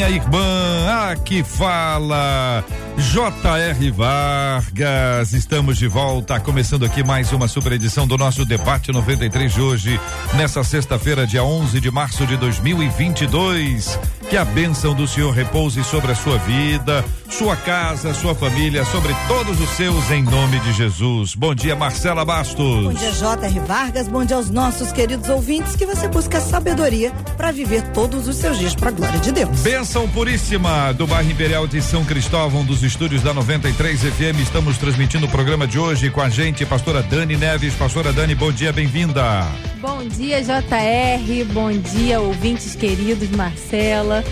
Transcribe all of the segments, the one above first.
minha irmã. Aqui fala J.R. Vargas, estamos de volta, começando aqui mais uma super edição do nosso debate 93 de hoje, nessa sexta-feira, dia 11 de março de 2022. Que a bênção do Senhor repouse sobre a sua vida, sua casa, sua família, sobre todos os seus, em nome de Jesus. Bom dia, Marcela Bastos. Bom dia, J.R. Vargas. Bom dia aos nossos queridos ouvintes, que você busca sabedoria para viver todos os seus dias para a glória de Deus. Bênção puríssima do bairro Imperial de São Cristóvão, dos estúdios da 93 FM. Estamos transmitindo o programa de hoje com a gente, pastora Dani Neves. Pastora Dani, bom dia, bem-vinda. Bom dia, JR. Bom dia, ouvintes queridos, Marcela.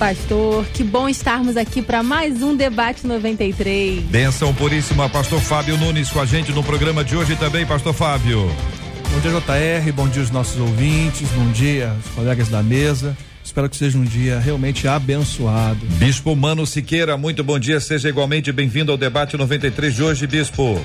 Pastor, que bom estarmos aqui para mais um debate 93. Benção puríssima, Pastor Fábio Nunes com a gente no programa de hoje também, Pastor Fábio. Bom dia, JR. Bom dia, os nossos ouvintes. Bom dia, os colegas da mesa. Espero que seja um dia realmente abençoado. Bispo Mano Siqueira, muito bom dia. Seja igualmente bem-vindo ao debate 93 de hoje, Bispo.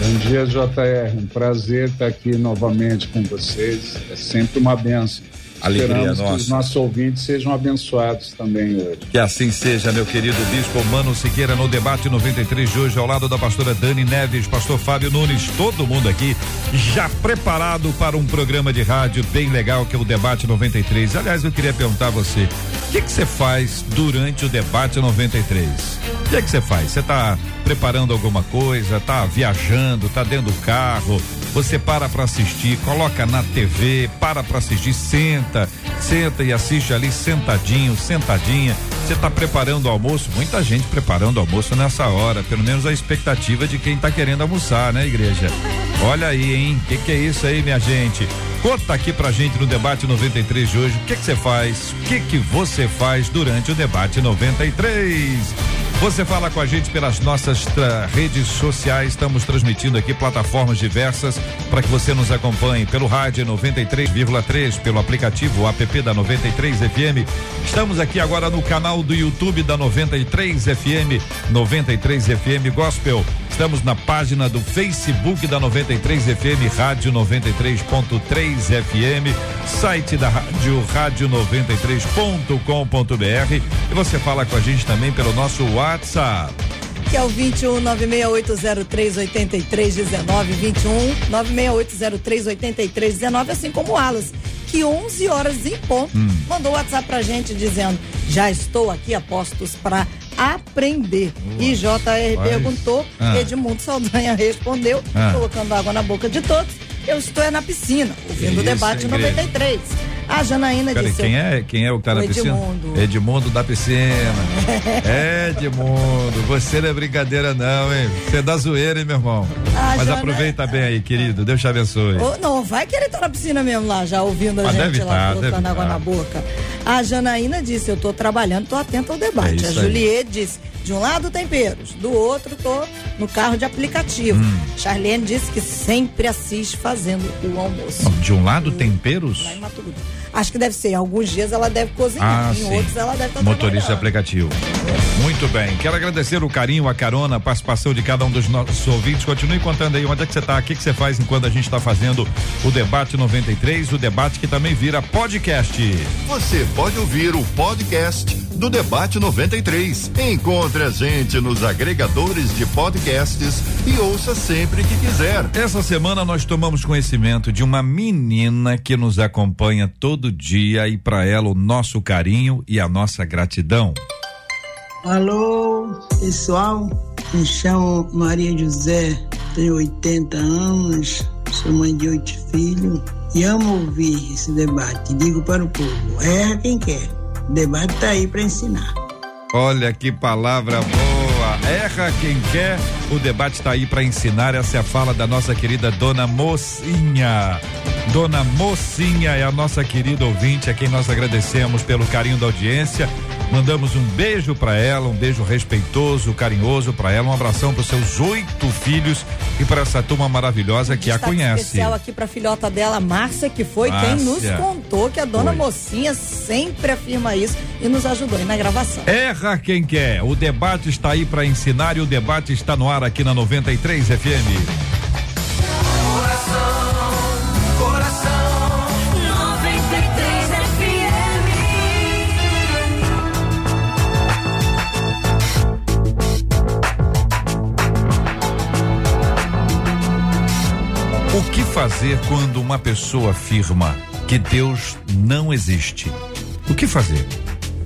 Bom dia, JR. Um prazer estar aqui novamente com vocês. É sempre uma benção. Alegria Esperamos nossa. que os nossos ouvintes sejam abençoados também hoje. Que assim seja, meu querido Bispo Mano Siqueira, no debate 93 de hoje, ao lado da pastora Dani Neves, pastor Fábio Nunes, todo mundo aqui já preparado para um programa de rádio bem legal que é o debate 93. Aliás, eu queria perguntar a você, o que você faz durante o debate 93? O que que você faz? Você está preparando alguma coisa, tá viajando, tá dentro do carro, você para para assistir, coloca na TV, para para assistir, senta, senta e assiste ali sentadinho, sentadinha. Você tá preparando o almoço, muita gente preparando o almoço nessa hora, pelo menos a expectativa de quem tá querendo almoçar, né, igreja? Olha aí, hein? Que que é isso aí, minha gente? Conta aqui pra gente no debate 93 de hoje, o que que você faz? O que que você faz durante o debate 93? Você fala com a gente pelas nossas redes sociais. Estamos transmitindo aqui plataformas diversas para que você nos acompanhe pelo rádio 93,3, pelo aplicativo app da 93 FM. Estamos aqui agora no canal do YouTube da 93 FM, 93 FM Gospel. Estamos na página do Facebook da 93 FM, Rádio 93.3 FM, site da rádio rádio93.com.br e você fala com a gente também pelo nosso WhatsApp. Que é o 21 96803 8319 21 96803 8319, assim como o Alas, que 11 horas em ponto mandou o WhatsApp pra gente dizendo: "Já estou aqui apostos para aprender". E JR perguntou, Ah. Edmundo Saldanha respondeu, Ah. colocando água na boca de todos. Eu estou é na piscina, ouvindo o Isso, debate hein, igreja? 93. A Janaína Peraí, disse: quem é, quem é o que tá O na piscina? Edmundo. Edmundo da piscina. Edmundo, você não é brincadeira não, hein? Você é da zoeira, hein, meu irmão? Ah, Mas Jana- aproveita bem aí, querido. Deus te abençoe. Ô, não, vai que ele tá na piscina mesmo lá, já ouvindo a Mas gente deve lá tá, colocando deve água tá. na boca. A Janaína disse, eu tô trabalhando, tô atenta ao debate. É a. Juliette disse, de um lado temperos, do outro tô no carro de aplicativo. Hum. Charlene disse que sempre assiste fazendo o almoço. De um lado, temperos? Lá em Mato Grosso. Acho que deve ser, alguns dias ela deve cozinhar, Ah, em sim. outros ela deve estar Motorista de trabalhando. aplicativo. Muito bem. Quero agradecer o carinho, a carona, a participação de cada um dos nossos ouvintes. Continue contando aí onde é que você está, o que que você faz enquanto a gente está fazendo o debate 93, o debate que também vira podcast. Você pode ouvir o podcast do Debate 93. Encontre a gente nos agregadores de podcasts e ouça sempre que quiser. Essa semana nós tomamos conhecimento de uma menina que nos acompanha todo dia e para ela o nosso carinho e a nossa gratidão. Alô, pessoal. Me chamo Maria José, tenho 80 anos, sou mãe de oito filhos e amo ouvir esse debate. Digo para o povo: erra quem quer. O debate está aí para ensinar. Olha que palavra boa. Erra quem quer. O debate está aí para ensinar. Essa é a fala da nossa querida Dona Mocinha. Dona Mocinha é a nossa querida ouvinte, a quem nós agradecemos pelo carinho da audiência. Mandamos um beijo para ela, um beijo respeitoso, carinhoso para ela, um abração para seus oito filhos e para essa turma maravilhosa que a conhece. especial aqui para filhota dela, Márcia, que foi Márcia. quem nos contou que a dona Foi. mocinha sempre afirma isso e nos ajudou aí na gravação. Erra quem quer. O debate está aí para ensinar e o debate está no ar aqui na 93 FM. Fazer quando uma pessoa afirma que Deus não existe? O que fazer?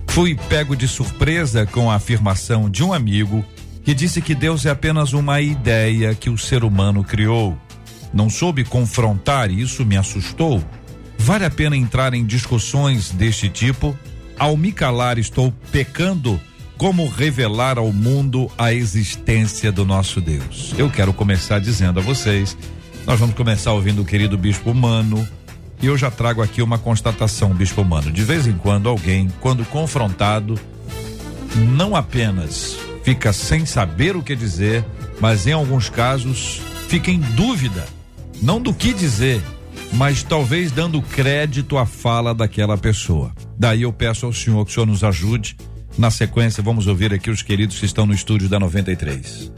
Fui pego de surpresa com a afirmação de um amigo que disse que Deus é apenas uma ideia que o ser humano criou. Não soube confrontar e isso me assustou. Vale a pena entrar em discussões deste tipo? Ao me calar, estou pecando? Como revelar ao mundo a existência do nosso Deus? Eu quero começar dizendo a vocês nós vamos começar ouvindo o querido Bispo Mano. E eu já trago aqui uma constatação, Bispo Mano. De vez em quando, alguém, quando confrontado, não apenas fica sem saber o que dizer, mas em alguns casos fica em dúvida, não do que dizer, mas talvez dando crédito à fala daquela pessoa. Daí eu peço ao senhor que o senhor nos ajude. Na sequência, vamos ouvir aqui os queridos que estão no estúdio da 93.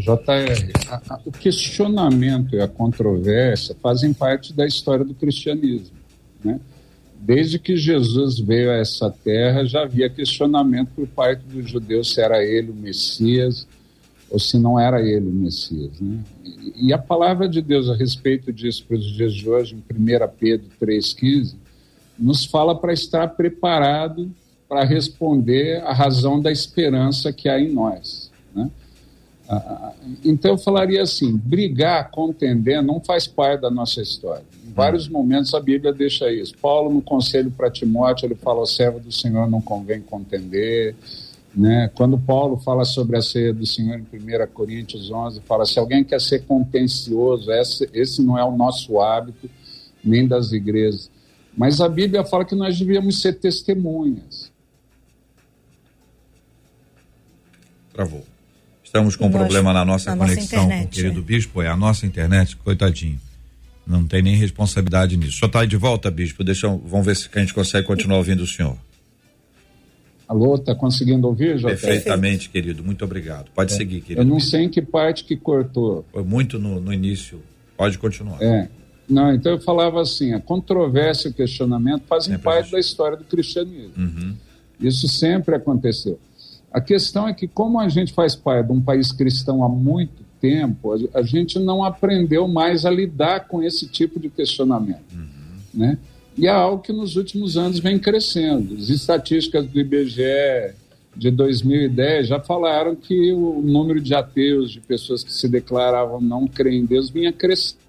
JR, o questionamento e a controvérsia fazem parte da história do cristianismo. Né? Desde que Jesus veio a essa terra, já havia questionamento por parte dos judeus se era ele o Messias ou se não era ele o Messias. Né? E, e a palavra de Deus a respeito disso para os dias de hoje, em 1 Pedro 3,15, nos fala para estar preparado para responder à razão da esperança que há em nós. Né? Ah, Então eu falaria assim: brigar, contender, não faz parte da nossa história. Em vários momentos a Bíblia deixa isso. Paulo, no conselho para Timóteo, ele fala: ao servo do Senhor não convém contender. Né? Quando Paulo fala sobre a ceia do Senhor em 1 Coríntios 11, fala: se alguém quer ser contencioso, esse, esse não é o nosso hábito, nem das igrejas. Mas a Bíblia fala que nós devíamos ser testemunhas. Travou. Estamos com um problema na nossa na nossa conexão com o internet, querido é. bispo. É a nossa internet, coitadinho. Não tem nem responsabilidade nisso. Só está aí de volta, bispo. Deixa, vamos ver se a gente consegue continuar ouvindo o senhor. Alô, tá conseguindo ouvir, Jota? Perfeitamente, querido. Muito obrigado. Pode seguir, querido. Eu não sei em que parte que cortou. Foi muito no, no início. Pode continuar. É. Não, então eu falava assim, a controvérsia e o questionamento fazem Sempre parte existe. da história do cristianismo. Uhum. Isso sempre aconteceu. A questão é que, como a gente faz parte de um país cristão há muito tempo, a- gente não aprendeu mais a lidar com esse tipo de questionamento. Né? E é algo que nos últimos anos vem crescendo. As estatísticas do IBGE de 2010 já falaram que o número de ateus, de pessoas que se declaravam não crer em Deus, vinha crescendo.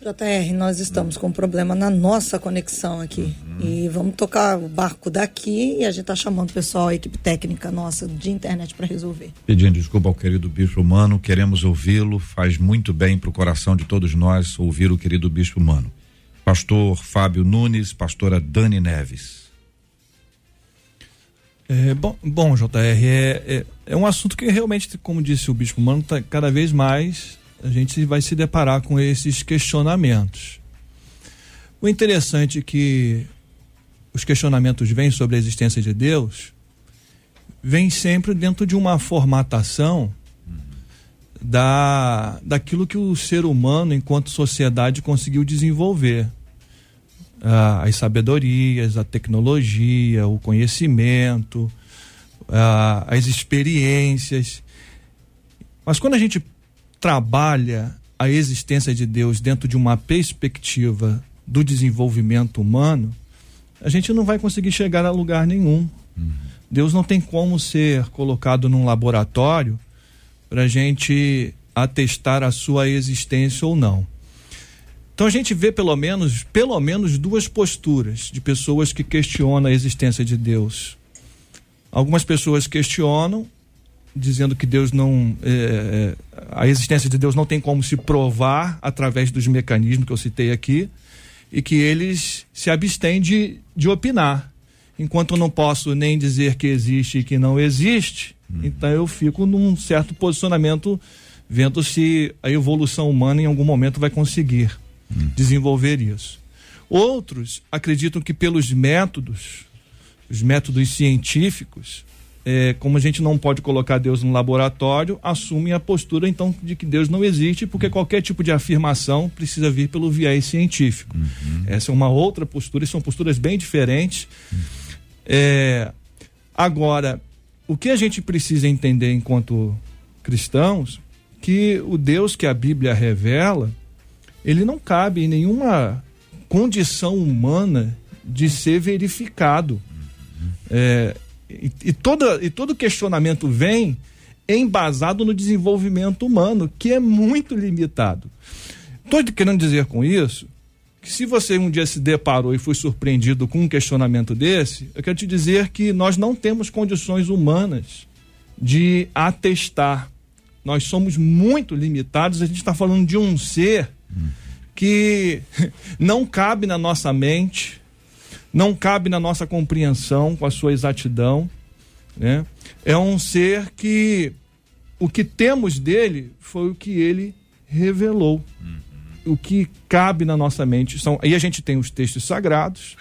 JR, nós estamos com um problema na nossa conexão aqui. E vamos tocar o barco daqui e a gente tá chamando o pessoal, a equipe técnica nossa de internet para resolver. Pedindo desculpa ao querido bispo Mano, queremos ouvi-lo, faz muito bem para o coração de todos nós ouvir o querido bispo Mano. Pastor Fábio Nunes, pastora Dani Neves. É, bom, bom, JR, é, é, é um assunto que realmente, como disse o Bispo Mano, tá, cada vez mais a gente vai se deparar com esses questionamentos. O interessante é que os questionamentos vêm sobre a existência de Deus, vêm sempre dentro de uma formatação da, daquilo que o ser humano, enquanto sociedade, conseguiu desenvolver ah, as sabedorias, a tecnologia, o conhecimento, ah, as experiências. Mas quando a gente trabalha a existência de Deus dentro de uma perspectiva do desenvolvimento humano, a gente não vai conseguir chegar a lugar nenhum. Deus não tem como ser colocado num laboratório para a gente atestar a sua existência ou não. Então a gente vê pelo menos, pelo menos duas posturas de pessoas que questionam a existência de Deus. Algumas pessoas questionam, dizendo que Deus não, é, a existência de Deus não tem como se provar através dos mecanismos que eu citei aqui. e que eles se abstêm de, de opinar. Enquanto eu não posso nem dizer que existe e que não existe, então eu fico num certo posicionamento, vendo se a evolução humana em algum momento vai conseguir desenvolver isso. Outros acreditam que pelos métodos, os métodos científicos, é, como a gente não pode colocar Deus no laboratório, assumem a postura então de que Deus não existe, porque qualquer tipo de afirmação precisa vir pelo viés científico. Essa é uma outra postura, e são posturas bem diferentes. É, agora, o que a gente precisa entender enquanto cristãos, que o Deus que a Bíblia revela, ele não cabe em nenhuma condição humana de ser verificado. É, e, e, toda, e todo questionamento vem embasado no desenvolvimento humano, que é muito limitado. Estou querendo dizer com isso que se você um dia se deparou e foi surpreendido com um questionamento desse, eu quero te dizer que nós não temos condições humanas de atestar. Nós somos muito limitados, a gente está falando de um ser que não cabe na nossa mente, não cabe na nossa compreensão com a sua exatidão, né? É um ser que o que temos dele foi o que ele revelou. O que cabe na nossa mente são. Aí a gente tem os textos sagrados.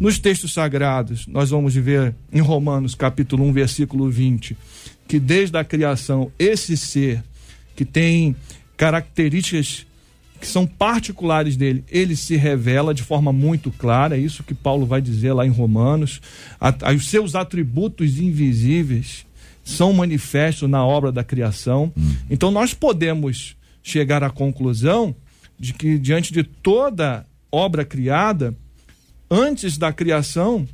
Nos textos sagrados, nós vamos ver em Romanos, capítulo 1, versículo 20, que desde a criação, esse ser que tem características que são particulares dele, ele se revela de forma muito clara, é isso que Paulo vai dizer lá em Romanos. A- a- os seus atributos invisíveis são manifestos na obra da criação. Então nós podemos chegar à conclusão de que diante de toda obra criada, antes da criação,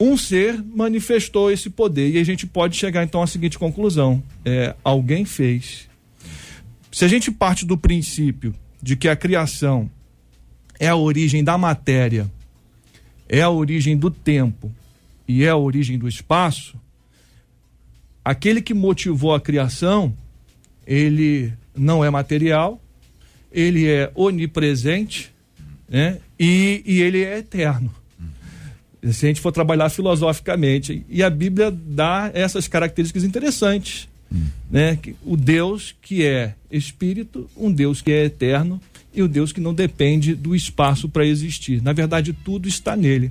um ser manifestou esse poder. E a gente pode chegar então à seguinte conclusão: é, alguém fez. Se a gente parte do princípio de que a criação é a origem da matéria, é a origem do tempo e é a origem do espaço, aquele que motivou a criação, ele não é material, ele é onipresente, né? E, e ele é eterno. Se a gente for trabalhar filosoficamente, e a Bíblia dá essas características interessantes, né? Que o Deus que é espírito, um Deus que é eterno e o Deus que não depende do espaço para existir. Na verdade, tudo está nele.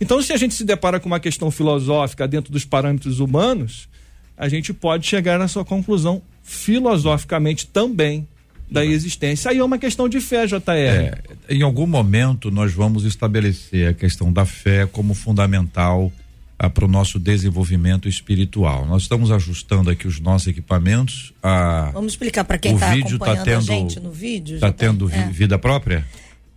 Então, se a gente se depara com uma questão filosófica dentro dos parâmetros humanos, a gente pode chegar na sua conclusão filosoficamente também da existência. Aí é uma questão de fé, JR. É, em algum momento nós vamos estabelecer a questão da fé como fundamental para o nosso desenvolvimento espiritual. Nós estamos ajustando aqui os nossos equipamentos. A, Vamos explicar para quem está tá acompanhando tendo, a gente no vídeo. Está tendo é. vida própria?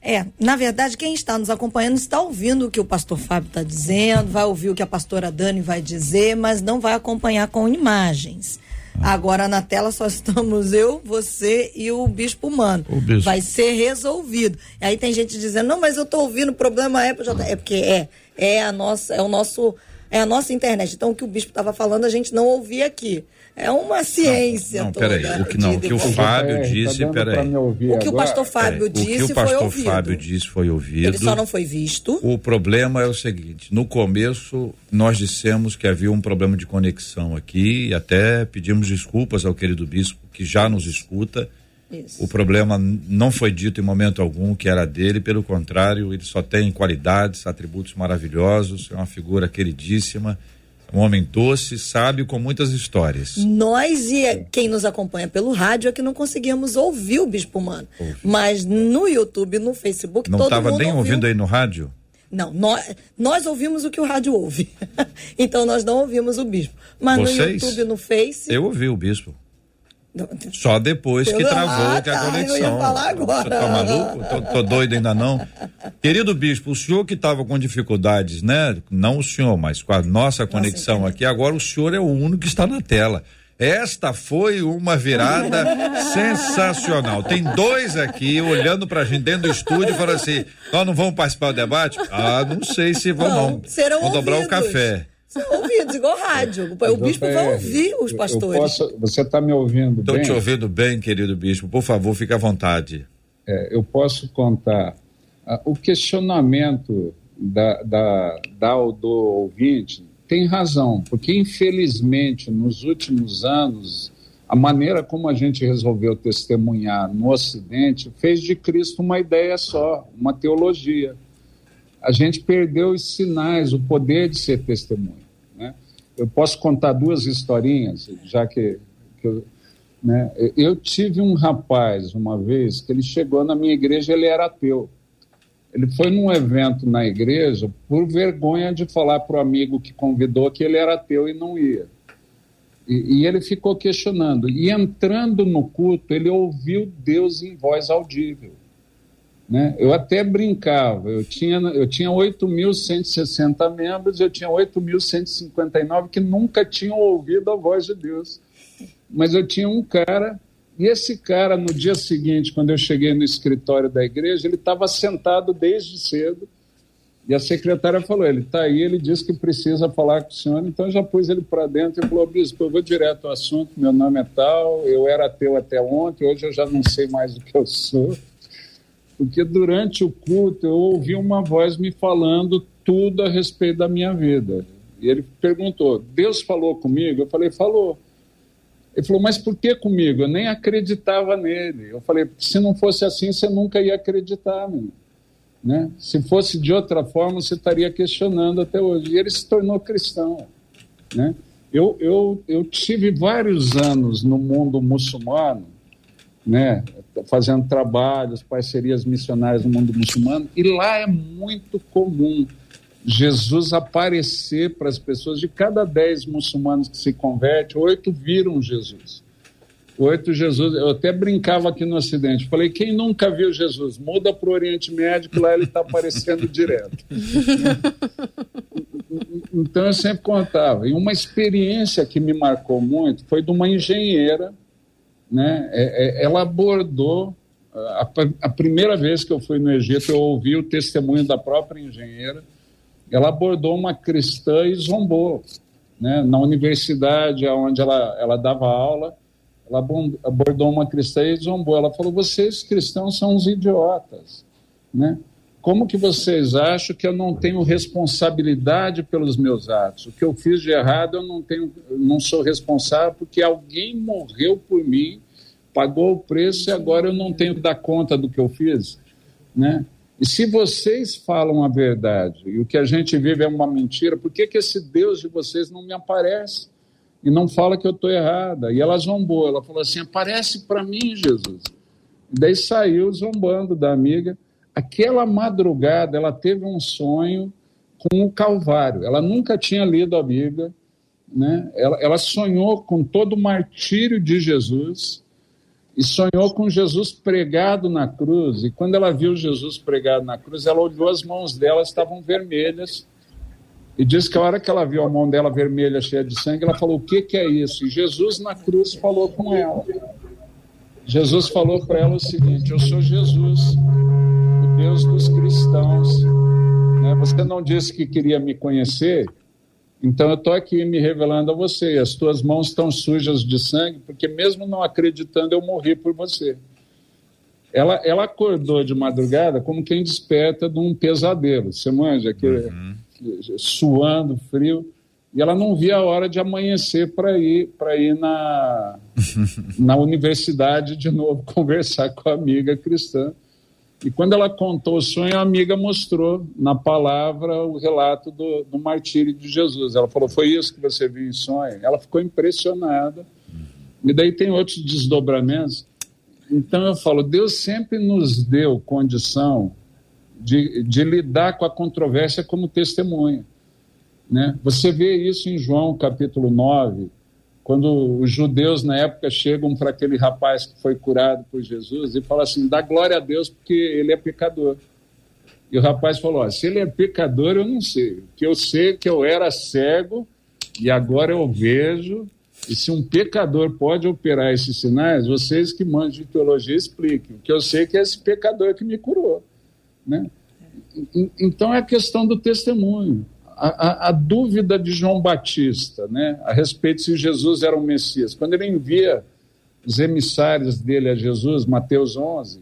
É, na verdade, quem está nos acompanhando está ouvindo o que o pastor Fábio está dizendo, vai ouvir o que a pastora Dani vai dizer, mas não vai acompanhar com imagens. Agora na tela só estamos eu, você e o bispo humano. O bispo. Vai ser resolvido. Aí tem gente dizendo, não, mas eu estou ouvindo, o problema é, é porque é, é a nossa, é o nosso, é a nossa internet. Então o que o bispo estava falando a gente não ouvia aqui. É uma ciência não, toda. peraí, o que não, o que o. Fábio tá disse, dando peraí. O que o pastor Fábio É, o que disse o foi pastor ouvido. Fábio disse foi ouvido. Ele só não foi visto. O problema é o seguinte: no começo, nós dissemos que havia um problema de conexão aqui, e até pedimos desculpas ao querido bispo que já nos escuta. Isso. O problema não foi dito em momento algum que era dele, pelo contrário, ele só tem qualidades, atributos maravilhosos, é uma figura queridíssima, um homem doce, sábio, com muitas histórias. Nós e é, quem nos acompanha pelo rádio é que não conseguíamos ouvir o Bispo Humano. Mas no YouTube, no Facebook, Não todo estava mundo nem ouviu. ouvindo aí no rádio? Não, nós, nós ouvimos o que o rádio ouve. então nós não ouvimos o Bispo. Mas no Vocês? YouTube, no Face. Eu ouvi o bispo. Só depois que travou Ah, que a tá, eu ia conexão. falar agora. Você tá maluco? Tô, tô doido ainda não. Querido bispo, o senhor que estava com dificuldades, né? Não o senhor, mas com a nossa conexão aqui, agora o senhor é o único que está na tela. Esta foi uma virada sensacional. Tem dois aqui olhando pra gente dentro do estúdio e falando assim: nós não vamos participar do debate? Ah, não sei se vão, não. Não, serão Vão dobrar o ouvidos. café. São ouvidos, igual rádio. O Bispo vai ouvir os Eu pastores. posso- você está me ouvindo Estou bem? te ouvindo bem, querido bispo. Por favor, fique à vontade. É, eu posso contar Ah, o questionamento da, da, da, do ouvinte tem razão, porque infelizmente nos últimos anos a maneira como a gente resolveu testemunhar no Ocidente fez de Cristo uma ideia só, uma teologia. A gente perdeu os sinais, o poder de ser testemunha. Eu posso contar duas historinhas, já que, que eu, né? eu tive um rapaz uma vez que ele chegou na minha igreja, ele era ateu. Ele foi num evento na igreja por vergonha de falar para o amigo que convidou que ele era ateu e não ia. E, e, ele ficou questionando. E entrando no culto, ele ouviu Deus em voz audível. Né? Eu até brincava, eu tinha, eu tinha 8.160 membros, eu tinha 8.159 que nunca tinham ouvido a voz de Deus. Mas eu tinha um cara, e esse cara, no dia seguinte, quando eu cheguei no escritório da igreja, ele estava sentado desde cedo e a secretária falou: ele está aí, ele disse que precisa falar com o senhor, então eu já pus ele para dentro e falou: Bispo, eu vou direto ao assunto, meu nome é tal, eu era ateu até ontem, hoje eu já não sei mais o que eu sou. Porque durante o culto eu ouvi uma voz me falando tudo a respeito da minha vida. E ele perguntou: Deus falou comigo? Eu falei: falou. Ele falou: mas por que comigo? Eu nem acreditava nele. Eu falei: se não fosse assim, você nunca ia acreditar, menino. Né? Se fosse de outra forma, você estaria questionando até hoje. E ele se tornou cristão. Né? Eu, eu, eu tive vários anos no mundo muçulmano, né? fazendo trabalhos, parcerias missionárias no mundo muçulmano, e lá é muito comum Jesus aparecer para as pessoas. De cada dez muçulmanos que se convertem, oito viram Jesus. Oito Jesus, eu até brincava aqui no Ocidente, falei, quem nunca viu Jesus? Muda para o Oriente Médio, lá ele está aparecendo direto. então eu sempre contava. E uma experiência que me marcou muito foi de uma engenheira, né? É, é, ela abordou, a, a primeira vez que eu fui no Egito, eu ouvi o testemunho da própria engenheira, ela abordou uma cristã e zombou, né? na universidade onde ela, ela dava aula, ela abordou uma cristã e zombou. Ela falou: vocês cristãos são uns idiotas, né? Como que vocês acham que eu não tenho responsabilidade pelos meus atos? O que eu fiz de errado eu não tenho, não sou responsável porque alguém morreu por mim, pagou o preço e agora eu não tenho que dar conta do que eu fiz, né? E se vocês falam a verdade e o que a gente vive é uma mentira, por que, que esse Deus de vocês não me aparece? e não fala que eu estou errada. E ela zombou, ela falou assim: aparece para mim, Jesus. E daí saiu zombando da amiga. Aquela madrugada ela teve um sonho com o Calvário. Ela nunca tinha lido a Bíblia, né? ela, ela sonhou com todo o martírio de Jesus e sonhou com Jesus pregado na cruz. E quando ela viu Jesus pregado na cruz, ela olhou as mãos dela, estavam vermelhas e diz que a hora que ela viu a mão dela vermelha, cheia de sangue, ela falou: O que, que é isso? E Jesus na cruz falou com ela. Jesus falou para ela o seguinte: Eu sou Jesus, o Deus dos cristãos. Né? Você não disse que queria me conhecer, então eu estou aqui me revelando a você. As tuas mãos estão sujas de sangue, porque mesmo não acreditando, eu morri por você. Ela, ela acordou de madrugada como quem desperta de um pesadelo. Você manja que. Uhum suando, frio, e ela não via a hora de amanhecer para ir para ir na na universidade de novo conversar com a amiga cristã. E quando ela contou o sonho, a amiga mostrou na palavra o relato do, do martírio de Jesus. Ela falou: Foi isso que você viu em sonho? Ela ficou impressionada. E daí tem outros desdobramentos. Então eu falo: Deus sempre nos deu condição de, de lidar com a controvérsia como testemunha. Né? Você vê isso em João capítulo 9, quando os judeus na época chegam para aquele rapaz que foi curado por Jesus e falam assim: dá glória a Deus porque ele é pecador. E o rapaz falou: se ele é pecador, eu não sei. Que eu sei que eu era cego e agora eu vejo. E se um pecador pode operar esses sinais, vocês que mandam de teologia expliquem. O que eu sei é que é esse pecador que me curou. Né? Então é a questão do testemunho. A, a, dúvida de João Batista né, a respeito se Jesus era o Messias. Quando ele envia os emissários dele a Jesus, Mateus 11,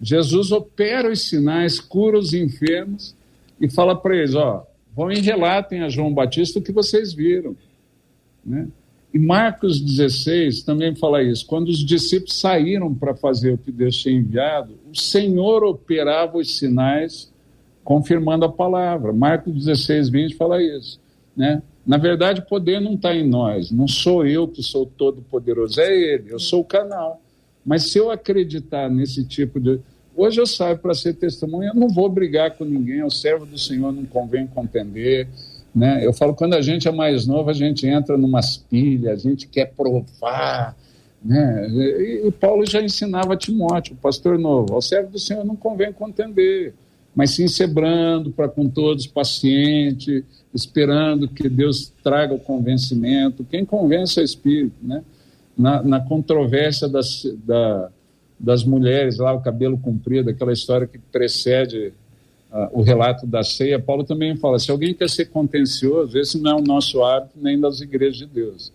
Jesus opera os sinais, cura os enfermos e fala para eles: ó, vão e relatem a João Batista o que vocês viram. Né? E Marcos 16 também fala isso. Quando os discípulos saíram para fazer o que Deus tinha enviado, o Senhor operava os sinais confirmando a palavra. Marcos 16, 20 fala isso. Né? Na verdade, o poder não está em nós. Não sou eu que sou todo poderoso, é Ele. Eu sou o canal. Mas se eu acreditar nesse tipo de. Hoje eu saio para ser testemunha, eu não vou brigar com ninguém, o servo do Senhor não convém contender. Né? Eu falo, quando a gente é mais novo, a gente entra numas pilhas, a gente quer provar. Né? E, e Paulo já ensinava a Timóteo, pastor novo, ao servo do Senhor não convém contender, mas sim ser brando para com todos, paciente, esperando que Deus traga o convencimento. Quem convence é o Espírito, né? na, na controvérsia das, da, das mulheres lá, o cabelo comprido, aquela história que precede uh, o relato da ceia, Paulo também fala: se alguém quer ser contencioso, esse não é o nosso hábito nem das igrejas de Deus.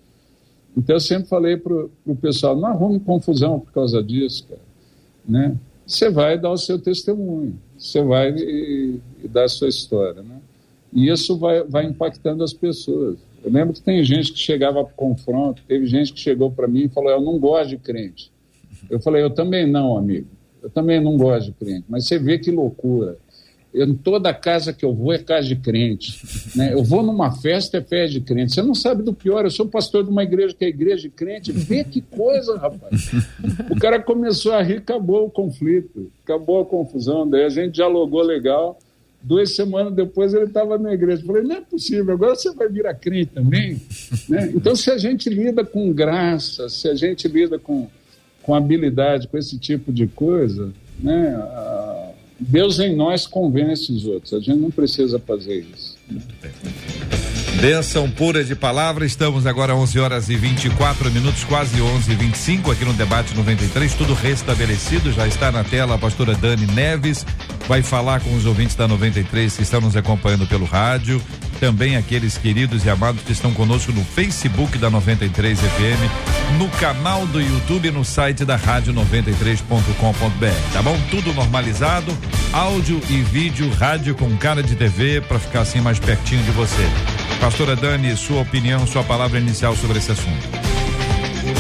Então eu sempre falei para o pessoal: não arrume confusão por causa disso, cara. Né? Você vai dar o seu testemunho, você vai e, e dar a sua história. Né? E isso vai, vai impactando as pessoas. Eu lembro que tem gente que chegava para confronto, teve gente que chegou para mim e falou: Eu não gosto de crente. Eu falei: Eu também não, amigo. Eu também não gosto de crente. Mas você vê que loucura. Em toda casa que eu vou é casa de crente. Né? Eu vou numa festa, é festa de crente. Você não sabe do pior, eu sou pastor de uma igreja que é igreja de crente. Vê que coisa, rapaz. O cara começou a rir, acabou o conflito, acabou a confusão. Daí a gente dialogou legal. Duas semanas depois ele estava na igreja. Eu falei, não é possível, agora você vai virar crente também. né? Então, se a gente lida com graça, se a gente lida com, com habilidade, com esse tipo de coisa, né? a- Deus em nós convence os outros. A gente não precisa fazer isso. Benção pura de palavra. Estamos agora 11 horas e 24 minutos, quase 11 e 25 aqui no debate 93. Tudo restabelecido. Já está na tela a pastora Dani Neves. Vai falar com os ouvintes da 93 que estão nos acompanhando pelo rádio. Também aqueles queridos e amados que estão conosco no Facebook da 93 FM, no canal do YouTube e no site da rádio 93.com.br. Tá bom? Tudo normalizado. Áudio e vídeo, rádio com cara de TV para ficar assim mais pertinho de você. Pastora Dani, sua opinião, sua palavra inicial sobre esse assunto.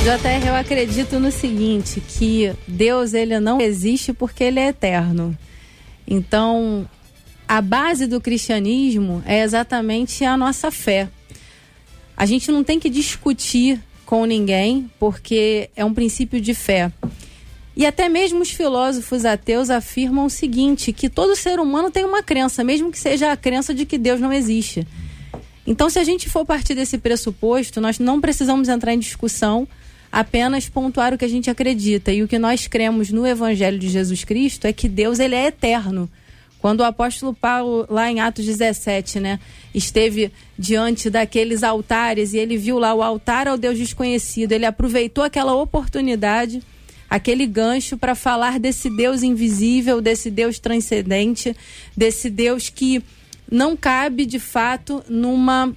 JR, eu acredito no seguinte, que Deus ele não existe porque ele é eterno. Então, a base do cristianismo é exatamente a nossa fé. A gente não tem que discutir com ninguém, porque é um princípio de fé. E até mesmo os filósofos ateus afirmam o seguinte, que todo ser humano tem uma crença, mesmo que seja a crença de que Deus não existe. Então, se a gente for partir desse pressuposto, nós não precisamos entrar em discussão, apenas pontuar o que a gente acredita. E o que nós cremos no Evangelho de Jesus Cristo é que Deus ele é eterno. Quando o apóstolo Paulo, lá em Atos 17, né, esteve diante daqueles altares e ele viu lá o altar ao Deus desconhecido, ele aproveitou aquela oportunidade, aquele gancho para falar desse Deus invisível, desse Deus transcendente, desse Deus que não cabe de fato numa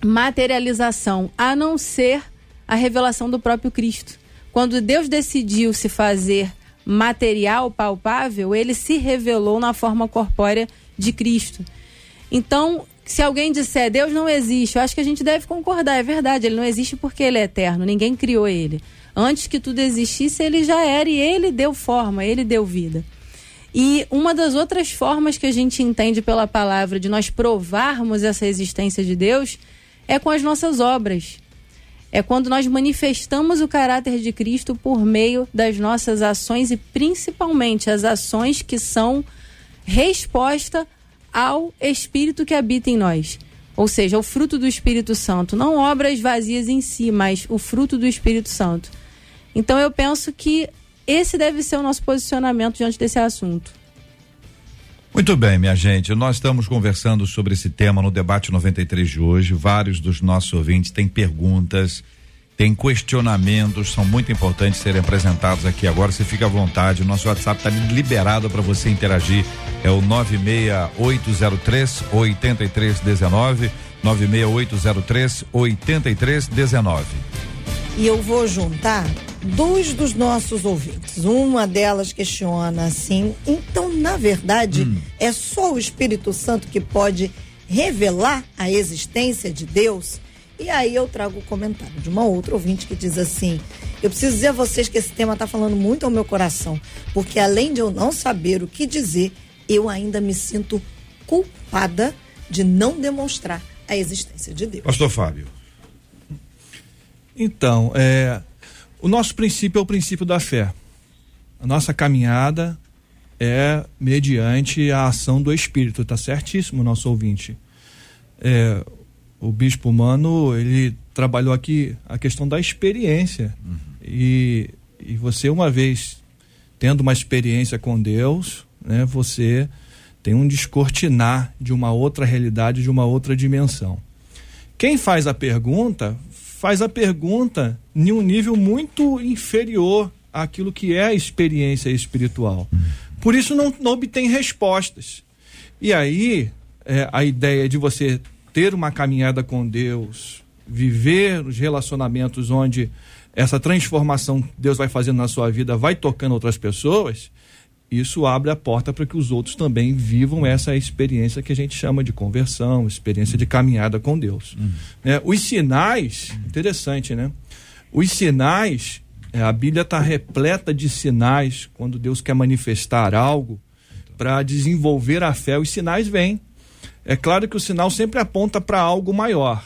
materialização, a não ser a revelação do próprio Cristo. Quando Deus decidiu se fazer material, palpável, ele se revelou na forma corpórea de Cristo. Então, se alguém disser Deus não existe, eu acho que a gente deve concordar, é verdade, ele não existe porque ele é eterno, ninguém criou ele. Antes que tudo existisse, ele já era e ele deu forma, ele deu vida. E uma das outras formas que a gente entende pela palavra de nós provarmos essa existência de Deus é com as nossas obras. É quando nós manifestamos o caráter de Cristo por meio das nossas ações e principalmente as ações que são resposta ao Espírito que habita em nós. Ou seja, o fruto do Espírito Santo. Não obras vazias em si, mas o fruto do Espírito Santo. Então eu penso que esse deve ser o nosso posicionamento diante desse assunto. Muito bem, minha gente. Nós estamos conversando sobre esse tema no debate 93 de hoje. Vários dos nossos ouvintes têm perguntas, têm questionamentos, são muito importantes serem apresentados aqui agora. Você fica à vontade. O nosso WhatsApp está liberado para você interagir. É o 96803 8319. 96803 8319. E eu vou juntar Dois dos nossos ouvintes, uma delas questiona assim, então, na verdade, é só o Espírito Santo que pode revelar a existência de Deus? E aí eu trago o comentário de uma outra ouvinte que diz assim: Eu preciso dizer a vocês que esse tema está falando muito ao meu coração, porque além de eu não saber o que dizer, eu ainda me sinto culpada de não demonstrar a existência de Deus. Pastor Fábio. Então, é, o nosso princípio é o princípio da fé. A nossa caminhada é mediante a ação do Espírito, tá certíssimo, nosso ouvinte. É, o bispo humano, ele trabalhou aqui a questão da experiência. E, e você, uma vez tendo uma experiência com Deus, né, você tem um descortinar de uma outra realidade, de uma outra dimensão. Quem faz a pergunta, faz a pergunta em um nível muito inferior àquilo que é a experiência espiritual. Por isso não, não obtém respostas. E aí, é, a ideia de você ter uma caminhada com Deus, viver os relacionamentos onde essa transformação que Deus vai fazendo na sua vida vai tocando outras pessoas, isso abre a porta para que os outros também vivam essa experiência que a gente chama de conversão, experiência de caminhada com Deus. É, os sinais, interessante, né? Os sinais, é, a Bíblia está repleta de sinais quando Deus quer manifestar algo para desenvolver a fé. Os sinais vêm. É claro que o sinal sempre aponta para algo maior,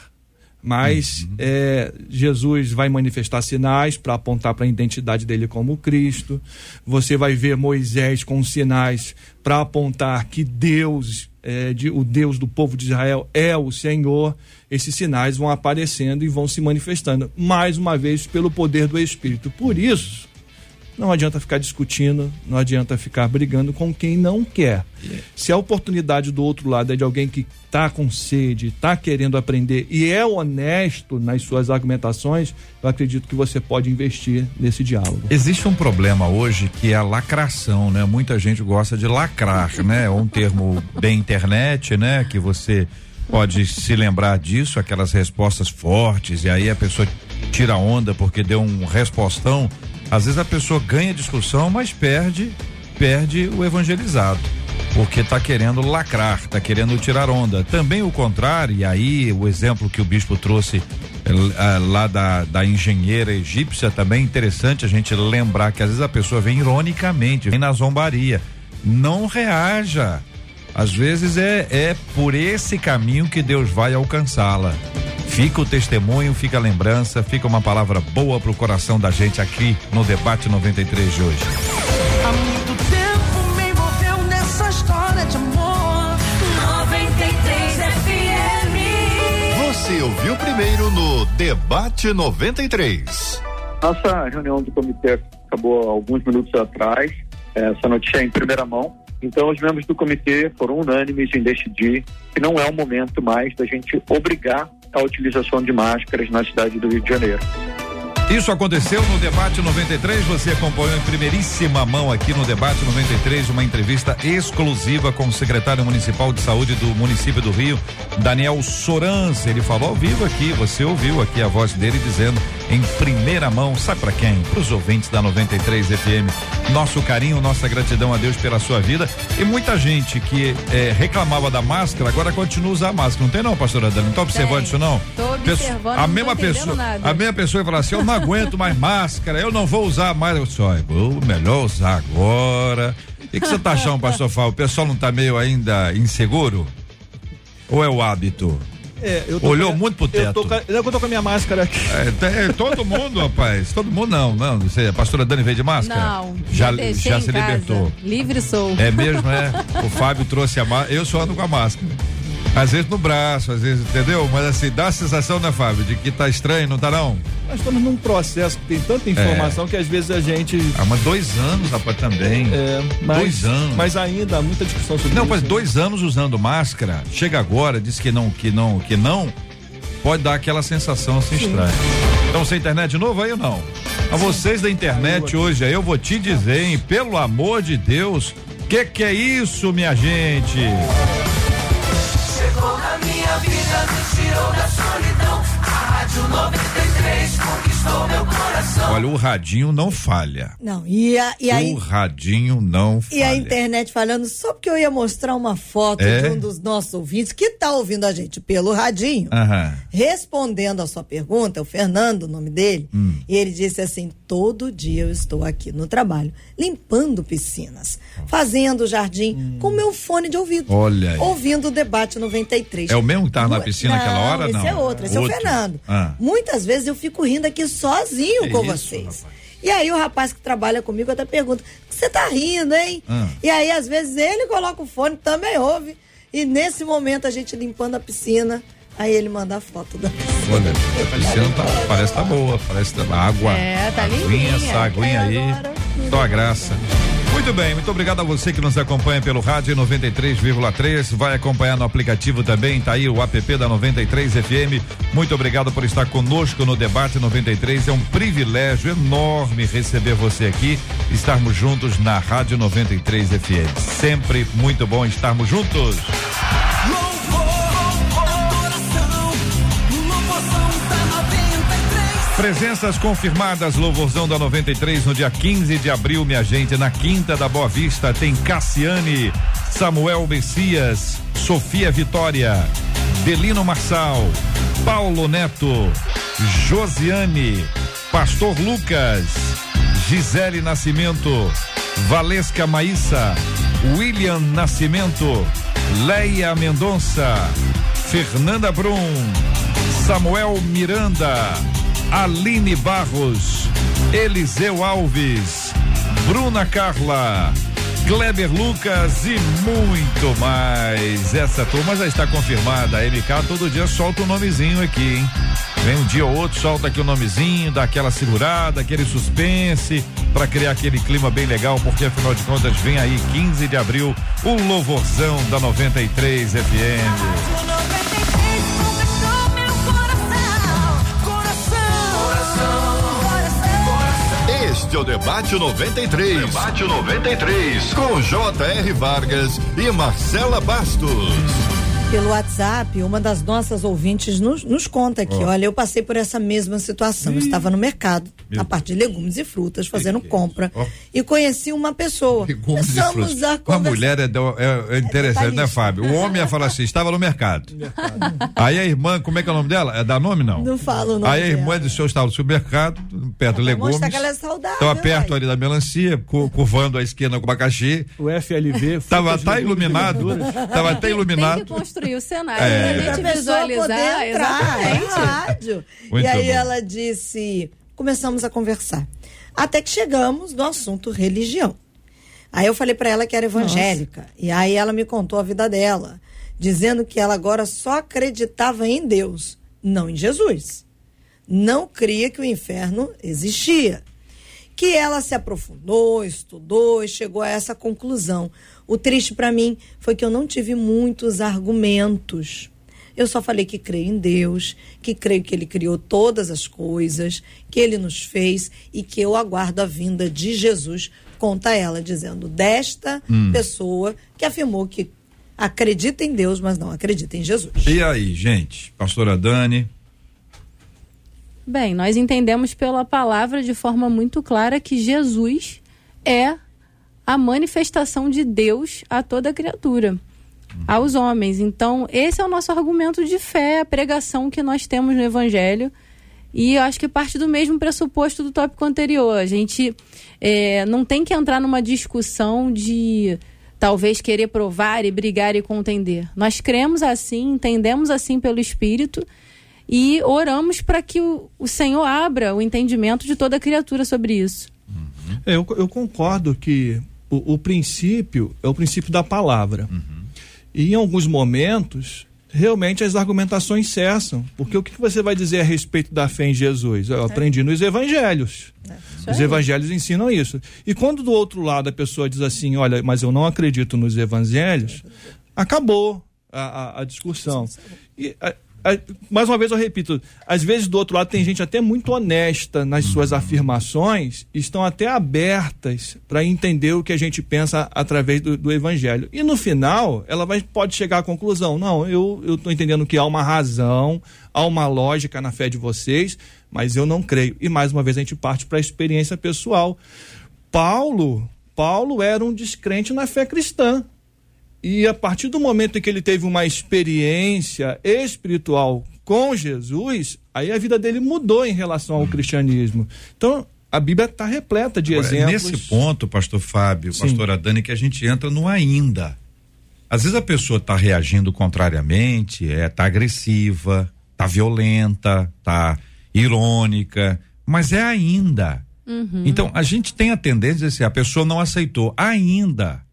mas é, Jesus vai manifestar sinais para apontar para a identidade dele como Cristo. Você vai ver Moisés com sinais para apontar que Deus, é, de, o Deus do povo de Israel, é o Senhor. Esses sinais vão aparecendo e vão se manifestando, mais uma vez, pelo poder do Espírito. Por isso, não adianta ficar discutindo, não adianta ficar brigando com quem não quer. Se a oportunidade do outro lado é de alguém que está com sede, está querendo aprender e é honesto nas suas argumentações, eu acredito que você pode investir nesse diálogo. Existe um problema hoje que é a lacração, né? Muita gente gosta de lacrar, né? É um termo bem internet, né? Que você pode se lembrar disso, aquelas respostas fortes, e aí a pessoa tira onda porque deu um respostão. Às vezes a pessoa ganha discussão, mas perde, perde o evangelizado. Porque está querendo lacrar, está querendo tirar onda. Também o contrário, e aí o exemplo que o bispo trouxe eh, ah, lá da, da engenheira egípcia também é interessante a gente lembrar que às vezes a pessoa vem ironicamente, vem na zombaria. Não reaja. Às vezes é, é por esse caminho que Deus vai alcançá-la. Fica o testemunho, fica a lembrança, fica uma palavra boa pro coração da gente aqui no Debate 93 de hoje. Há muito tempo me envolveu nessa história de amor. 93 FM. Você ouviu primeiro no Debate 93. Nossa reunião do comitê acabou alguns minutos atrás. Essa notícia é em primeira mão. Então, os membros do comitê foram unânimes em decidir que não é o momento mais da gente obrigar a utilização de máscaras na cidade do Rio de Janeiro. Isso aconteceu no Debate 93. Você acompanhou em primeiríssima mão aqui no Debate 93 uma entrevista exclusiva com o secretário municipal de saúde do município do Rio, Daniel Sorans. Ele falou ao vivo aqui. Você ouviu aqui a voz dele dizendo em primeira mão, sabe para quem? Para os ouvintes da 93 FM. Nosso carinho, nossa gratidão a Deus pela sua vida. E muita gente que eh, reclamava da máscara agora continua a usar a máscara. Não tem não, pastora Dani? Não tá observando Tem. isso não? Tô Pesso- observando, a não tô mesma pessoa, nada. a mesma pessoa ia falar assim, aguento mais máscara, eu não vou usar mais. Eu disse, olha, vou melhor usar agora. O que que você tá achando, pastor Fábio? O pessoal não tá meio ainda inseguro? Ou é o hábito? É, eu Olhou com- muito pro Eu tô, teto. com a- eu tô com a minha máscara aqui. É, tem- todo mundo, rapaz. Todo mundo não, não. Você, a pastora Dani veio de máscara? Não, Já, já se casa. libertou. Livre sou. É mesmo, é? O Fábio trouxe a máscara. Eu só ando com a máscara. Às vezes no braço, às vezes, entendeu? Mas assim, dá a sensação, né, Fábio, de que tá estranho, não tá não? Nós estamos num processo que tem tanta informação que às vezes a gente. Ah, mas dois anos, rapaz, também. É, mas, Dois anos. Mas ainda há muita discussão sobre Não, isso. mas né? dois anos usando máscara, chega agora, diz que não, que não, que não, pode dar aquela sensação assim estranha. Então, sem internet de novo aí ou não? A vocês da internet hoje aí, eu vou te dizer, hein, pelo amor de Deus, que que é isso, minha gente? Vida, me tirou da solidão. A Rádio 93 conquistou. Olha, o radinho não falha. Não, e, a, e aí. O radinho não falha. E a internet falando, só porque eu ia mostrar uma foto É? de um dos nossos ouvintes que tá ouvindo a gente pelo radinho, Aham. respondendo a sua pergunta, o Fernando, o nome dele, Hum. e ele disse assim: todo dia eu estou aqui no trabalho, limpando piscinas, fazendo jardim, com meu fone de ouvido. Hum. Olha aí. Ouvindo o debate 93. É o mesmo que tava na Mu- piscina naquela hora? Esse Não. é outro, esse é o Outro. Fernando. Ah. Muitas vezes eu fico rindo aqui sozinho Que com isso, vocês. E aí o rapaz que trabalha comigo até pergunta: "Por que você tá rindo, hein? Ah. E aí, às vezes, ele coloca o fone, também ouve. E nesse momento a gente limpando a piscina, aí ele manda a foto da Olha, a piscina tá, parece que tá boa, parece que tá água. É, tá aguinha, limpinha. essa aguinha aí. Só a graça. Muito bem, muito obrigado a você que nos acompanha pelo rádio 93,3. Vai acompanhar no aplicativo também, tá aí o app da 93 FM. Muito obrigado por estar conosco no debate 93. É um privilégio enorme receber você aqui, estarmos juntos na Rádio 93 FM. Sempre muito bom estarmos juntos. Presenças confirmadas, louvorzão da 93 no dia 15 de abril, minha gente. Na Quinta da Boa Vista tem Cassiane, Samuel Messias, Sofia Vitória, Delino Marçal, Paulo Neto, Josiane, Pastor Lucas, Gisele Nascimento, Valesca Maíssa, William Nascimento, Leia Mendonça, Fernanda Brum, Samuel Miranda, Aline Barros, Eliseu Alves, Bruna Carla, Kleber Lucas e muito mais. Essa turma já está confirmada. A MK todo dia solta um nomezinho aqui, hein? Vem um dia ou outro, solta aqui o nomezinho, dá aquela segurada, aquele suspense, para criar aquele clima bem legal, porque afinal de contas vem aí 15 de abril, o louvorzão da 93 FM. Este é o Debate 93. Debate 93. Com J.R. Vargas e Marcela Bastos. Pelo WhatsApp, uma das nossas ouvintes nos, nos conta aqui: Ó. olha, eu passei por essa mesma situação. Estava no mercado, Meu na parte de legumes e frutas, fazendo compra. Ó. E conheci uma pessoa. Legumes e frutas. a Com a mulher é, do- é- é interessante, né. Fábio? O homem ia falar assim, estava no mercado. Aí a irmã, como é que é o nome dela? É dar nome, não? Não falo o nome Aí a irmã dela. disse, o senhor estava no supermercado, perto do Pra legumes. que ela é saudável, Estava perto ali da melancia, cu- curvando a esquina com abacaxi. O FLV. Tava frutas, até iluminado. verduras. Tava até iluminado. Construir o cenário É. pra Pra gente poder visualizar. Exatamente. rádio. Muito e aí bom. ela disse, começamos a conversar. Até que chegamos no assunto religião. Aí eu falei pra ela que era evangélica. E aí ela me contou a vida dela, dizendo que ela agora só acreditava em Deus, não em Jesus. Não cria que o inferno existia. Que ela se aprofundou, estudou e chegou a essa conclusão. O triste pra mim foi que eu não tive muitos argumentos. Eu só falei que creio em Deus, que creio que Ele criou todas as coisas, que Ele nos fez e que eu aguardo a vinda de Jesus, conta ela, dizendo desta pessoa que afirmou que acredita em Deus, mas não acredita em Jesus. E aí, gente? Pastora Dani. Bem, nós entendemos pela palavra de forma muito clara que Jesus é a manifestação de Deus a toda criatura, aos homens. Então, esse é o nosso argumento de fé, a pregação que nós temos no Evangelho. E eu acho que parte do mesmo pressuposto do tópico anterior. A gente eh, não tem que entrar numa discussão de talvez querer provar e brigar e contender. Nós cremos assim, entendemos assim pelo Espírito e oramos para que o, o Senhor abra o entendimento de toda criatura sobre isso. É, eu, eu concordo que o, o princípio é o princípio da palavra. E em alguns momentos, realmente as argumentações cessam. Porque o que você vai dizer a respeito da fé em Jesus? Eu aprendi nos evangelhos. Os evangelhos ensinam isso. E quando do outro lado a pessoa diz assim: olha, mas eu não acredito nos evangelhos, acabou a, a- a discussão. E a- mais uma vez eu repito, às vezes do outro lado tem gente até muito honesta nas suas afirmações, estão até abertas para entender o que a gente pensa através do, do evangelho. E no final, ela vai, pode chegar à conclusão: não, eu estou entendendo que há uma razão, há uma lógica na fé de vocês, mas eu não creio. E mais uma vez a gente parte para a experiência pessoal. Paulo, Paulo era um descrente na fé cristã. E a partir do momento em que ele teve uma experiência espiritual com Jesus, aí a vida dele mudou em relação ao cristianismo. Então, a Bíblia está repleta de Agora, exemplos. Nesse ponto, pastor Fábio, Sim. pastora Dani, que a gente entra no ainda. Às vezes a pessoa está reagindo contrariamente, é, tá agressiva, tá violenta, tá irônica, mas é ainda. Então, a gente tem a tendência assim, a pessoa não aceitou ainda.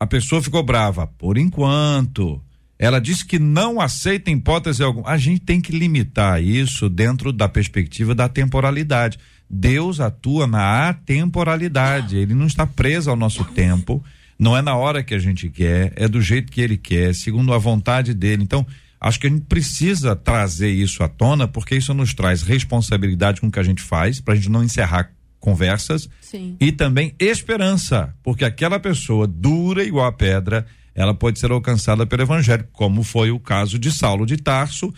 A pessoa ficou brava por enquanto. Ela disse que não aceita hipótese alguma. A gente tem que limitar isso dentro da perspectiva da temporalidade. Deus atua na atemporalidade. Ele não está preso ao nosso tempo. Não é na hora que a gente quer, é do jeito que ele quer, segundo a vontade dele. Então, acho que a gente precisa trazer isso à tona, porque isso nos traz responsabilidade com o que a gente faz, para a gente não encerrar conversas Sim. e também esperança, porque aquela pessoa dura igual a pedra, ela pode ser alcançada pelo evangelho, como foi o caso de Saulo de Tarso,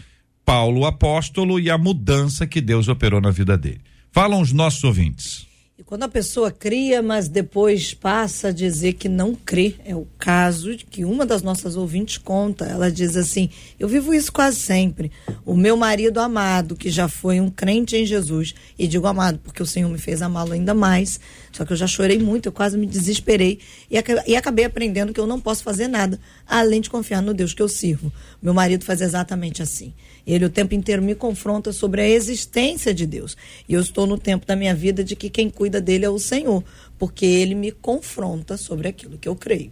Paulo apóstolo e a mudança que Deus operou na vida dele. Falam os nossos ouvintes. E quando a pessoa cria, mas depois passa a dizer que não crê, é o caso que uma das nossas ouvintes conta. Ela diz assim: Eu vivo isso quase sempre. O meu marido amado, que já foi um crente em Jesus, e digo amado porque o Senhor me fez amá-lo ainda mais. Só que eu já chorei muito, eu quase me desesperei e acabei aprendendo que eu não posso fazer nada além de confiar no Deus que eu sirvo. Meu marido faz exatamente assim. Ele o tempo inteiro me confronta sobre a existência de Deus. E eu estou no tempo da minha vida de que quem cuida dele é o Senhor, porque ele me confronta sobre aquilo que eu creio.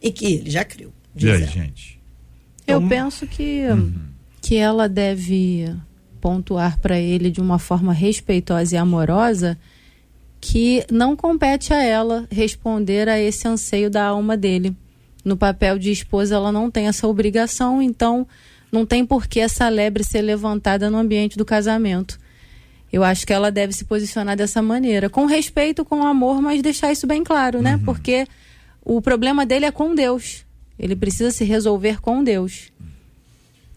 E que ele já creu. E aí, ela. gente? Eu penso que, que ela deve pontuar para ele de uma forma respeitosa e amorosa que não compete a ela responder a esse anseio da alma dele. No papel de esposa, ela não tem essa obrigação, então não tem por que essa lebre ser levantada no ambiente do casamento. Eu acho que ela deve se posicionar dessa maneira, com respeito, com amor, mas deixar isso bem claro, né? Porque o problema dele é com Deus. Ele precisa se resolver com Deus.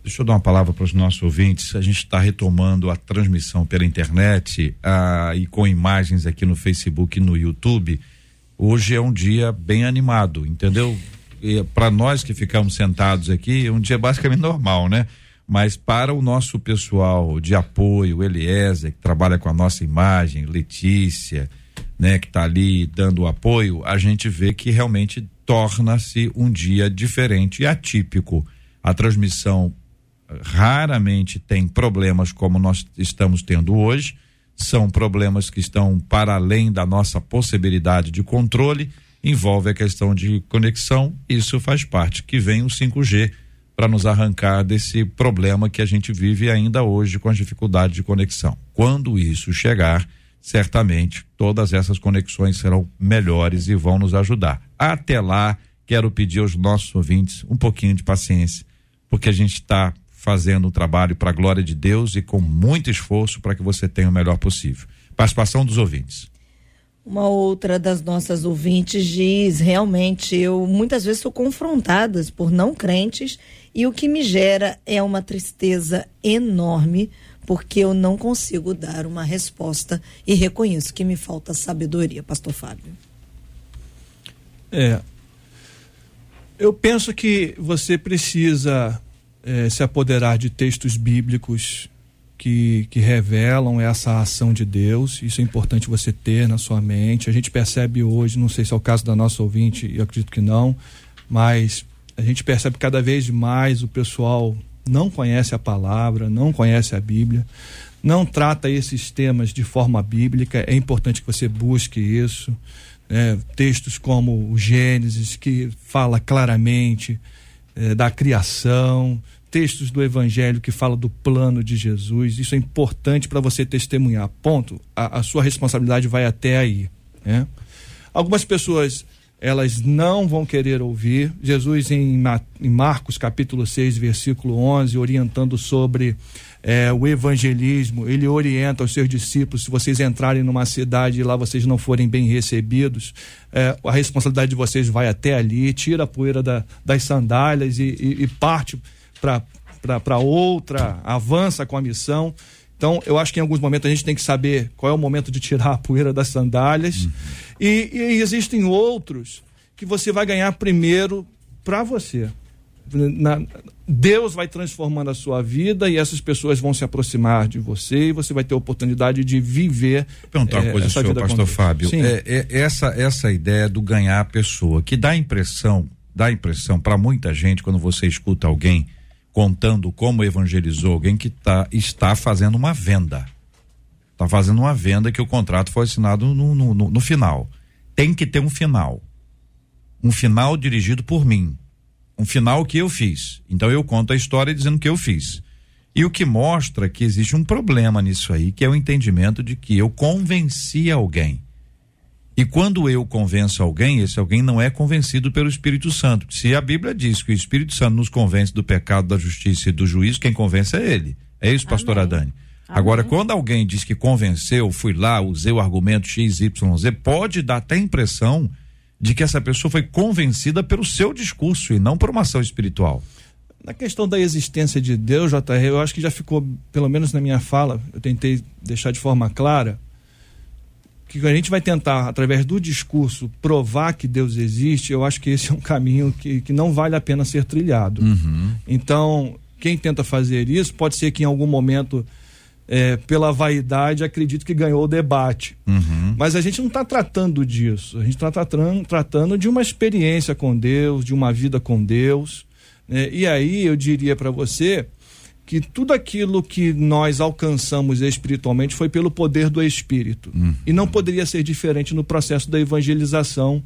Deixa eu dar uma palavra para os nossos ouvintes. A gente está retomando a transmissão pela internet ah, e com imagens aqui no Facebook e no YouTube. Hoje é um dia bem animado, entendeu? Para nós que ficamos sentados aqui, é um dia basicamente normal, né? Mas para o nosso pessoal de apoio, Eliezer, que trabalha com a nossa imagem, Letícia, né, que está ali dando apoio, a gente vê que realmente torna-se um dia diferente e atípico. A transmissão raramente tem problemas como nós estamos tendo hoje, são problemas que estão para além da nossa possibilidade de controle, envolve a questão de conexão, isso faz parte, que vem o 5G para nos arrancar desse problema que a gente vive ainda hoje com as dificuldades de conexão. Quando isso chegar, certamente todas essas conexões serão melhores e vão nos ajudar. Até lá, quero pedir aos nossos ouvintes um pouquinho de paciência, porque a gente está fazendo um trabalho para a glória de Deus e com muito esforço para que você tenha o melhor possível. Participação dos ouvintes. Uma outra das nossas ouvintes diz: realmente, eu muitas vezes sou confrontada por não crentes e o que me gera é uma tristeza enorme porque eu não consigo dar uma resposta e reconheço que me falta sabedoria, Pastor Fábio. É. Eu penso que você precisa eh, se apoderar de textos bíblicos que, que revelam essa ação de Deus. Isso é importante você ter na sua mente. A gente percebe hoje, não sei se é o caso da nossa ouvinte, eu acredito que não, mas a gente percebe cada vez mais o pessoal não conhece a palavra, não conhece a Bíblia, não trata esses temas de forma bíblica. É importante que você busque isso. né? textos como o Gênesis, que fala claramente eh, da criação, textos do Evangelho que fala do plano de Jesus. Isso é importante para você testemunhar. Ponto. A, a sua responsabilidade vai até aí. Né? Algumas pessoas elas não vão querer ouvir. Jesus, em, em Marcos capítulo 6, versículo 11, orientando sobre eh, o evangelismo, ele orienta aos seus discípulos: se vocês entrarem numa cidade e lá vocês não forem bem recebidos, eh, a responsabilidade de vocês vai até ali, tira a poeira da- das sandálias e, e- e parte para outra, avança com a missão. Então, eu acho que em alguns momentos a gente tem que saber qual é o momento de tirar a poeira das sandálias. E, e existem outros que você vai ganhar primeiro para você. Na- Deus vai transformando a sua vida e essas pessoas vão se aproximar de você e você vai ter a oportunidade de viver. perguntar uma eh, coisa, essa senhor pastor. Fábio. Sim. É, é, essa, essa ideia do ganhar a pessoa, que dá impressão, dá a impressão para muita gente quando você escuta alguém contando como evangelizou alguém que tá, está fazendo uma venda. Está fazendo uma venda que o contrato foi assinado no, no, no- no final. Tem que ter um final. Um final dirigido por mim. Um final que eu fiz. Então eu conto a história dizendo que eu fiz. E o que mostra que existe um problema nisso aí, que é o entendimento de que eu convenci alguém. E quando eu convenço alguém, esse alguém não é convencido pelo Espírito Santo. Se a Bíblia diz que o Espírito Santo nos convence do pecado, da justiça e do juízo, quem convence é ele. É isso, pastor Adani. Agora, quando alguém diz que convenceu, fui lá, usei o argumento X, Y, Z, pode dar até a impressão de que essa pessoa foi convencida pelo seu discurso e não por uma ação espiritual. Na questão da existência de Deus, JR, eu acho que já ficou, pelo menos na minha fala, eu tentei deixar de forma clara, que a gente vai tentar, através do discurso, provar que Deus existe, eu acho que esse é um caminho que, que não vale a pena ser trilhado. Então, quem tenta fazer isso, pode ser que em algum momento, eh, pela vaidade, acredite que ganhou o debate. Mas a gente não está tratando disso. A gente está tratando, tratando de uma experiência com Deus, de uma vida com Deus. né? E aí eu diria para você que tudo aquilo que nós alcançamos espiritualmente foi pelo poder do Espírito. E não poderia ser diferente no processo da evangelização.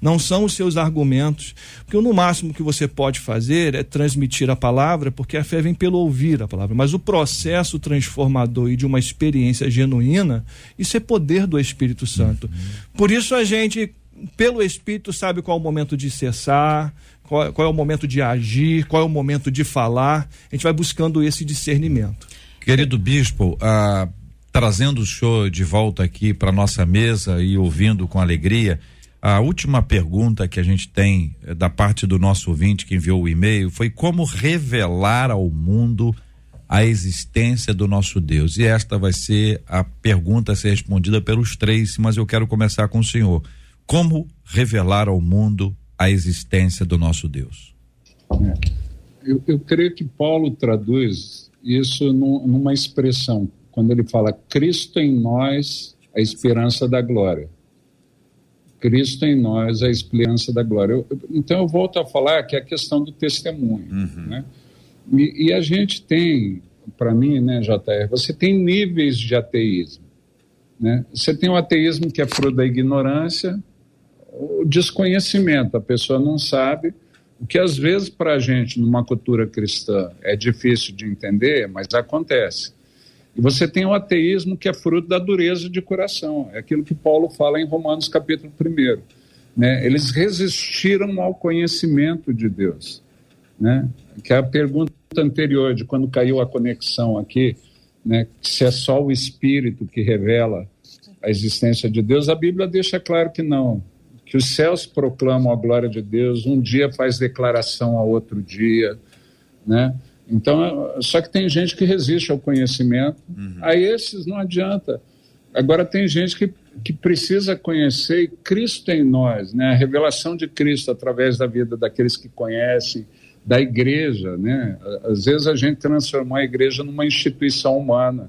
Não são os seus argumentos. Porque no máximo que você pode fazer é transmitir a palavra, porque a fé vem pelo ouvir a palavra. Mas o processo transformador e de uma experiência genuína, isso é poder do Espírito Santo. Por isso a gente, pelo Espírito, sabe qual é o momento de cessar, qual, qual é o momento de agir, qual é o momento de falar. A gente vai buscando esse discernimento. Querido bispo, ah, trazendo o senhor de volta aqui para nossa mesa e ouvindo com alegria, a última pergunta que a gente tem eh, da parte do nosso ouvinte que enviou o e-mail foi como revelar ao mundo a existência do nosso Deus. E esta vai ser a pergunta a ser respondida pelos três, mas eu quero começar com o senhor. Como revelar ao mundo a existência do nosso Deus? Eu, eu creio que Paulo traduz isso num- numa expressão, quando ele fala Cristo em nós, a esperança da glória. Cristo em nós, a esperança da glória. Eu- então eu volto a falar que é a questão do testemunho. Né? E, e a gente tem, para mim, né, JR, você tem níveis de ateísmo. Né? Você tem o ateísmo que é fruto da ignorância, o desconhecimento, a pessoa não sabe, o que às vezes para a gente, numa cultura cristã, é difícil de entender, mas acontece. E você tem o ateísmo que é fruto da dureza de coração, é aquilo que Paulo fala em Romanos capítulo 1. Né? Eles resistiram ao conhecimento de Deus. Né? Que é a pergunta anterior, de quando caiu a conexão aqui, né? se é só o Espírito que revela a existência de Deus, a Bíblia deixa claro que não. Que os céus proclamam a glória de Deus, um dia faz declaração a outro dia, né? Então, só que tem gente que resiste ao conhecimento, a esses não adianta. Agora tem gente que, que precisa conhecer Cristo em nós, né? A revelação de Cristo através da vida daqueles que conhecem, da igreja, né? Às vezes a gente transformou a igreja numa instituição humana,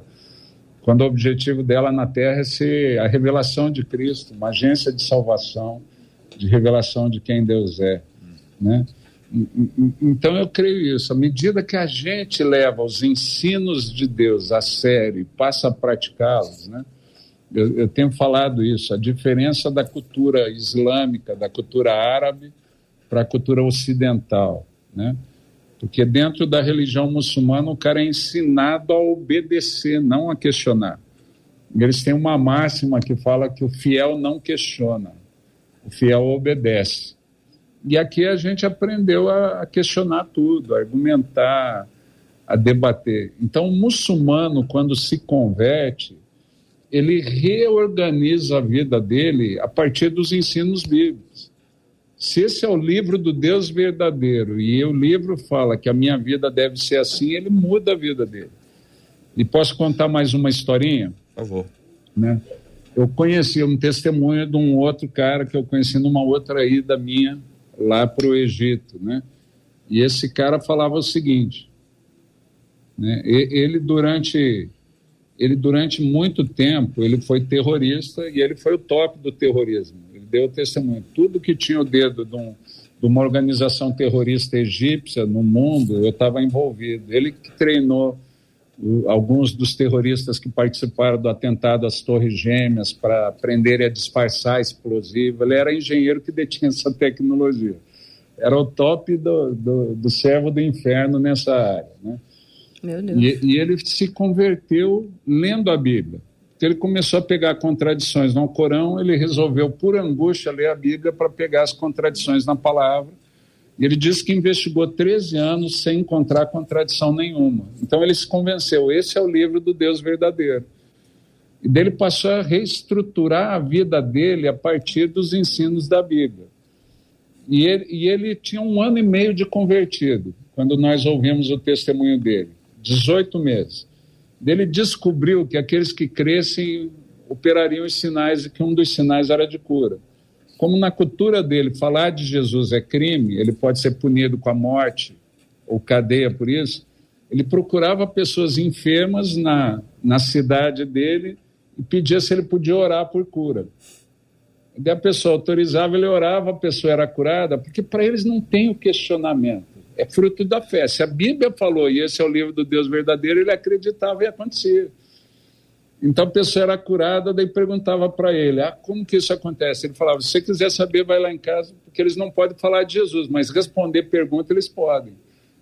quando o objetivo dela na Terra é ser a revelação de Cristo, uma agência de salvação, de revelação de quem Deus é, né? Então eu creio isso. À medida que a gente leva os ensinos de Deus a sério e passa a praticá-los, né? Eu, eu tenho falado isso, a diferença da cultura islâmica, da cultura árabe para a cultura ocidental, né? Porque dentro da religião muçulmana o cara é ensinado a obedecer, não a questionar. Eles têm uma máxima que fala que o fiel não questiona. O fiel obedece. E aqui a gente aprendeu a, questionar tudo, a argumentar, a debater. Então, o muçulmano, quando se converte, ele reorganiza a vida dele a partir dos ensinos bíblicos. Se esse é o livro do Deus verdadeiro e o livro fala que a minha vida deve ser assim, ele muda a vida dele. E posso contar mais uma historinha? Por favor. Né? Eu conheci um testemunho de um outro cara que eu conheci numa outra ida minha lá para o Egito, né? E esse cara falava o seguinte, né? Ele durante ele durante muito tempo ele foi terrorista e ele foi o top do terrorismo. Ele deu testemunho. Tudo que tinha o dedo de, um, de uma organização terrorista egípcia no mundo, eu estava envolvido. Ele que treinou alguns dos terroristas que participaram do atentado às Torres Gêmeas para aprender a disfarçar explosivo. Ele era engenheiro que detinha essa tecnologia. Era o top do, do, do servo do inferno nessa área. Né? Meu Deus. E, e ele se converteu lendo a Bíblia. Então, ele começou a pegar contradições no Corão, ele resolveu, por angústia, ler a Bíblia para pegar as contradições na palavra. Ele disse que investigou 13 anos sem encontrar contradição nenhuma. Então ele se convenceu: esse é o livro do Deus verdadeiro. E dele passou a reestruturar a vida dele a partir dos ensinos da Bíblia. E ele, e ele tinha um ano e meio de convertido, quando nós ouvimos o testemunho dele 18 meses. Ele descobriu que aqueles que crescem operariam os sinais e que um dos sinais era de cura. Como na cultura dele falar de Jesus é crime, ele pode ser punido com a morte ou cadeia por isso, ele procurava pessoas enfermas na, na cidade dele e pedia se ele podia orar por cura. E a pessoa autorizava, ele orava, a pessoa era curada, porque para eles não tem o questionamento é fruto da fé. Se a Bíblia falou, e esse é o livro do Deus verdadeiro, ele acreditava e acontecia. Então a pessoa era curada, daí perguntava para ele: ah, como que isso acontece? Ele falava: se você quiser saber, vai lá em casa, porque eles não podem falar de Jesus, mas responder pergunta eles podem.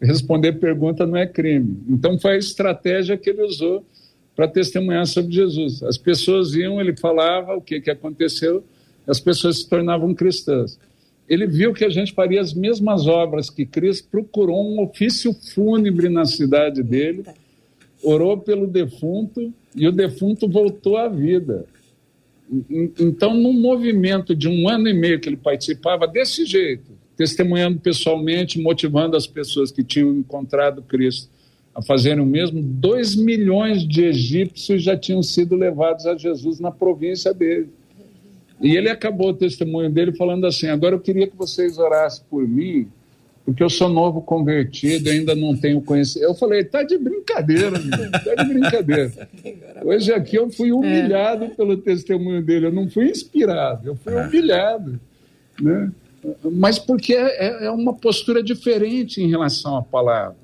Responder pergunta não é crime. Então foi a estratégia que ele usou para testemunhar sobre Jesus. As pessoas iam, ele falava o que, que aconteceu, as pessoas se tornavam cristãs ele viu que a gente faria as mesmas obras que Cristo, procurou um ofício fúnebre na cidade dele, orou pelo defunto e o defunto voltou à vida. Então, num movimento de um ano e meio que ele participava desse jeito, testemunhando pessoalmente, motivando as pessoas que tinham encontrado Cristo a fazerem o mesmo, dois milhões de egípcios já tinham sido levados a Jesus na província dele. E ele acabou o testemunho dele falando assim: agora eu queria que vocês orassem por mim, porque eu sou novo convertido, ainda não tenho conhecimento. Eu falei: tá de brincadeira, amigo, tá de brincadeira. Hoje aqui eu fui humilhado é. pelo testemunho dele, eu não fui inspirado, eu fui humilhado. Né? Mas porque é, é uma postura diferente em relação à palavra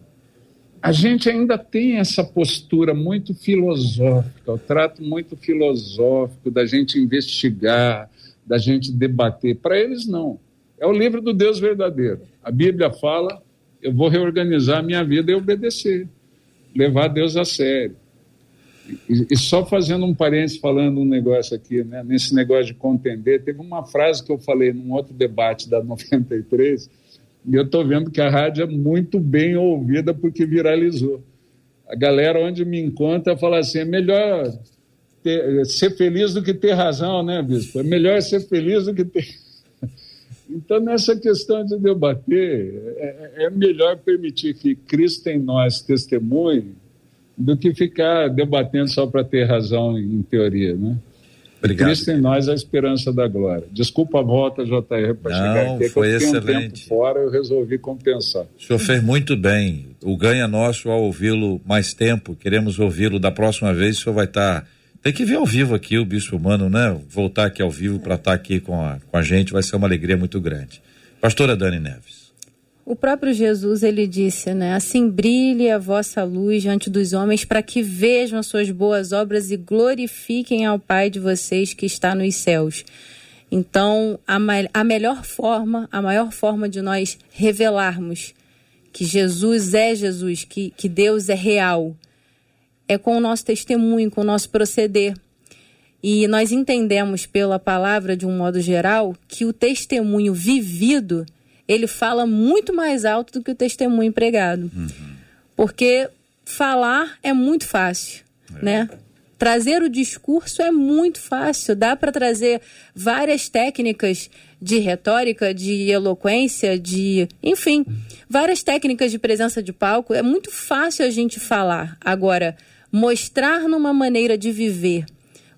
a gente ainda tem essa postura muito filosófica, o trato muito filosófico da gente investigar, da gente debater. Para eles, não. É o livro do Deus verdadeiro. A Bíblia fala: eu vou reorganizar a minha vida e obedecer, levar Deus a sério. E, e só fazendo um parênteses, falando um negócio aqui, né, nesse negócio de contender, teve uma frase que eu falei num outro debate da 93 e eu estou vendo que a rádio é muito bem ouvida porque viralizou. A galera onde me encontra fala assim: é melhor ter, ser feliz do que ter razão, né, bispo? É melhor ser feliz do que ter. Então, nessa questão de debater, é, é melhor permitir que Cristo em nós testemunhe do que ficar debatendo só para ter razão em teoria, né? Obrigado. Cristo em nós a esperança da glória. Desculpa a volta, JR, para chegar aqui. É foi eu excelente. Um tempo fora, eu resolvi compensar. O senhor fez muito bem. O ganho é nosso ao ouvi-lo mais tempo. Queremos ouvi-lo da próxima vez. O senhor vai estar. Tem que ver ao vivo aqui o Bispo Humano, né? Voltar aqui ao vivo para estar tá aqui com a, com a gente vai ser uma alegria muito grande. Pastora Dani Neves. O próprio Jesus ele disse, né? Assim brilhe a vossa luz diante dos homens para que vejam as suas boas obras e glorifiquem ao Pai de vocês que está nos céus. Então, a, a melhor forma, a maior forma de nós revelarmos que Jesus é Jesus, que, que Deus é real, é com o nosso testemunho, com o nosso proceder. E nós entendemos pela palavra, de um modo geral, que o testemunho vivido ele fala muito mais alto do que o testemunho pregado. Porque falar é muito fácil, né? Trazer o discurso é muito fácil, dá para trazer várias técnicas de retórica, de eloquência, de, enfim, várias técnicas de presença de palco. É muito fácil a gente falar. Agora, mostrar numa maneira de viver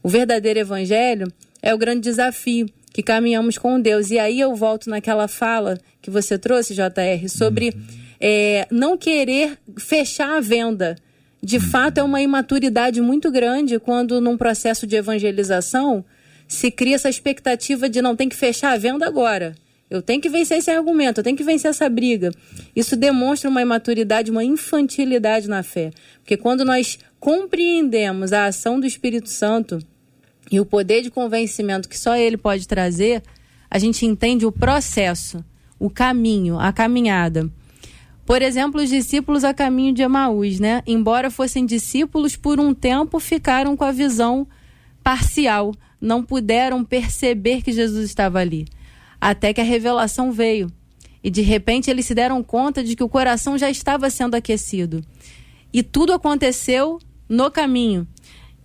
o verdadeiro evangelho é o grande desafio que caminhamos com Deus. E aí eu volto naquela fala que você trouxe, JR, sobre é, não querer fechar a venda. De fato, é uma imaturidade muito grande quando, num processo de evangelização, se cria essa expectativa de não tem que fechar a venda agora. Eu tenho que vencer esse argumento, eu tenho que vencer essa briga. Isso demonstra uma imaturidade, uma infantilidade na fé. Porque quando nós compreendemos a ação do Espírito Santo e o poder de convencimento que só ele pode trazer, a gente entende o processo, o caminho, a caminhada. Por exemplo, os discípulos a caminho de Emaús, né? Embora fossem discípulos, por um tempo ficaram com a visão parcial, não puderam perceber que Jesus estava ali, até que a revelação veio. E de repente eles se deram conta de que o coração já estava sendo aquecido. E tudo aconteceu no caminho.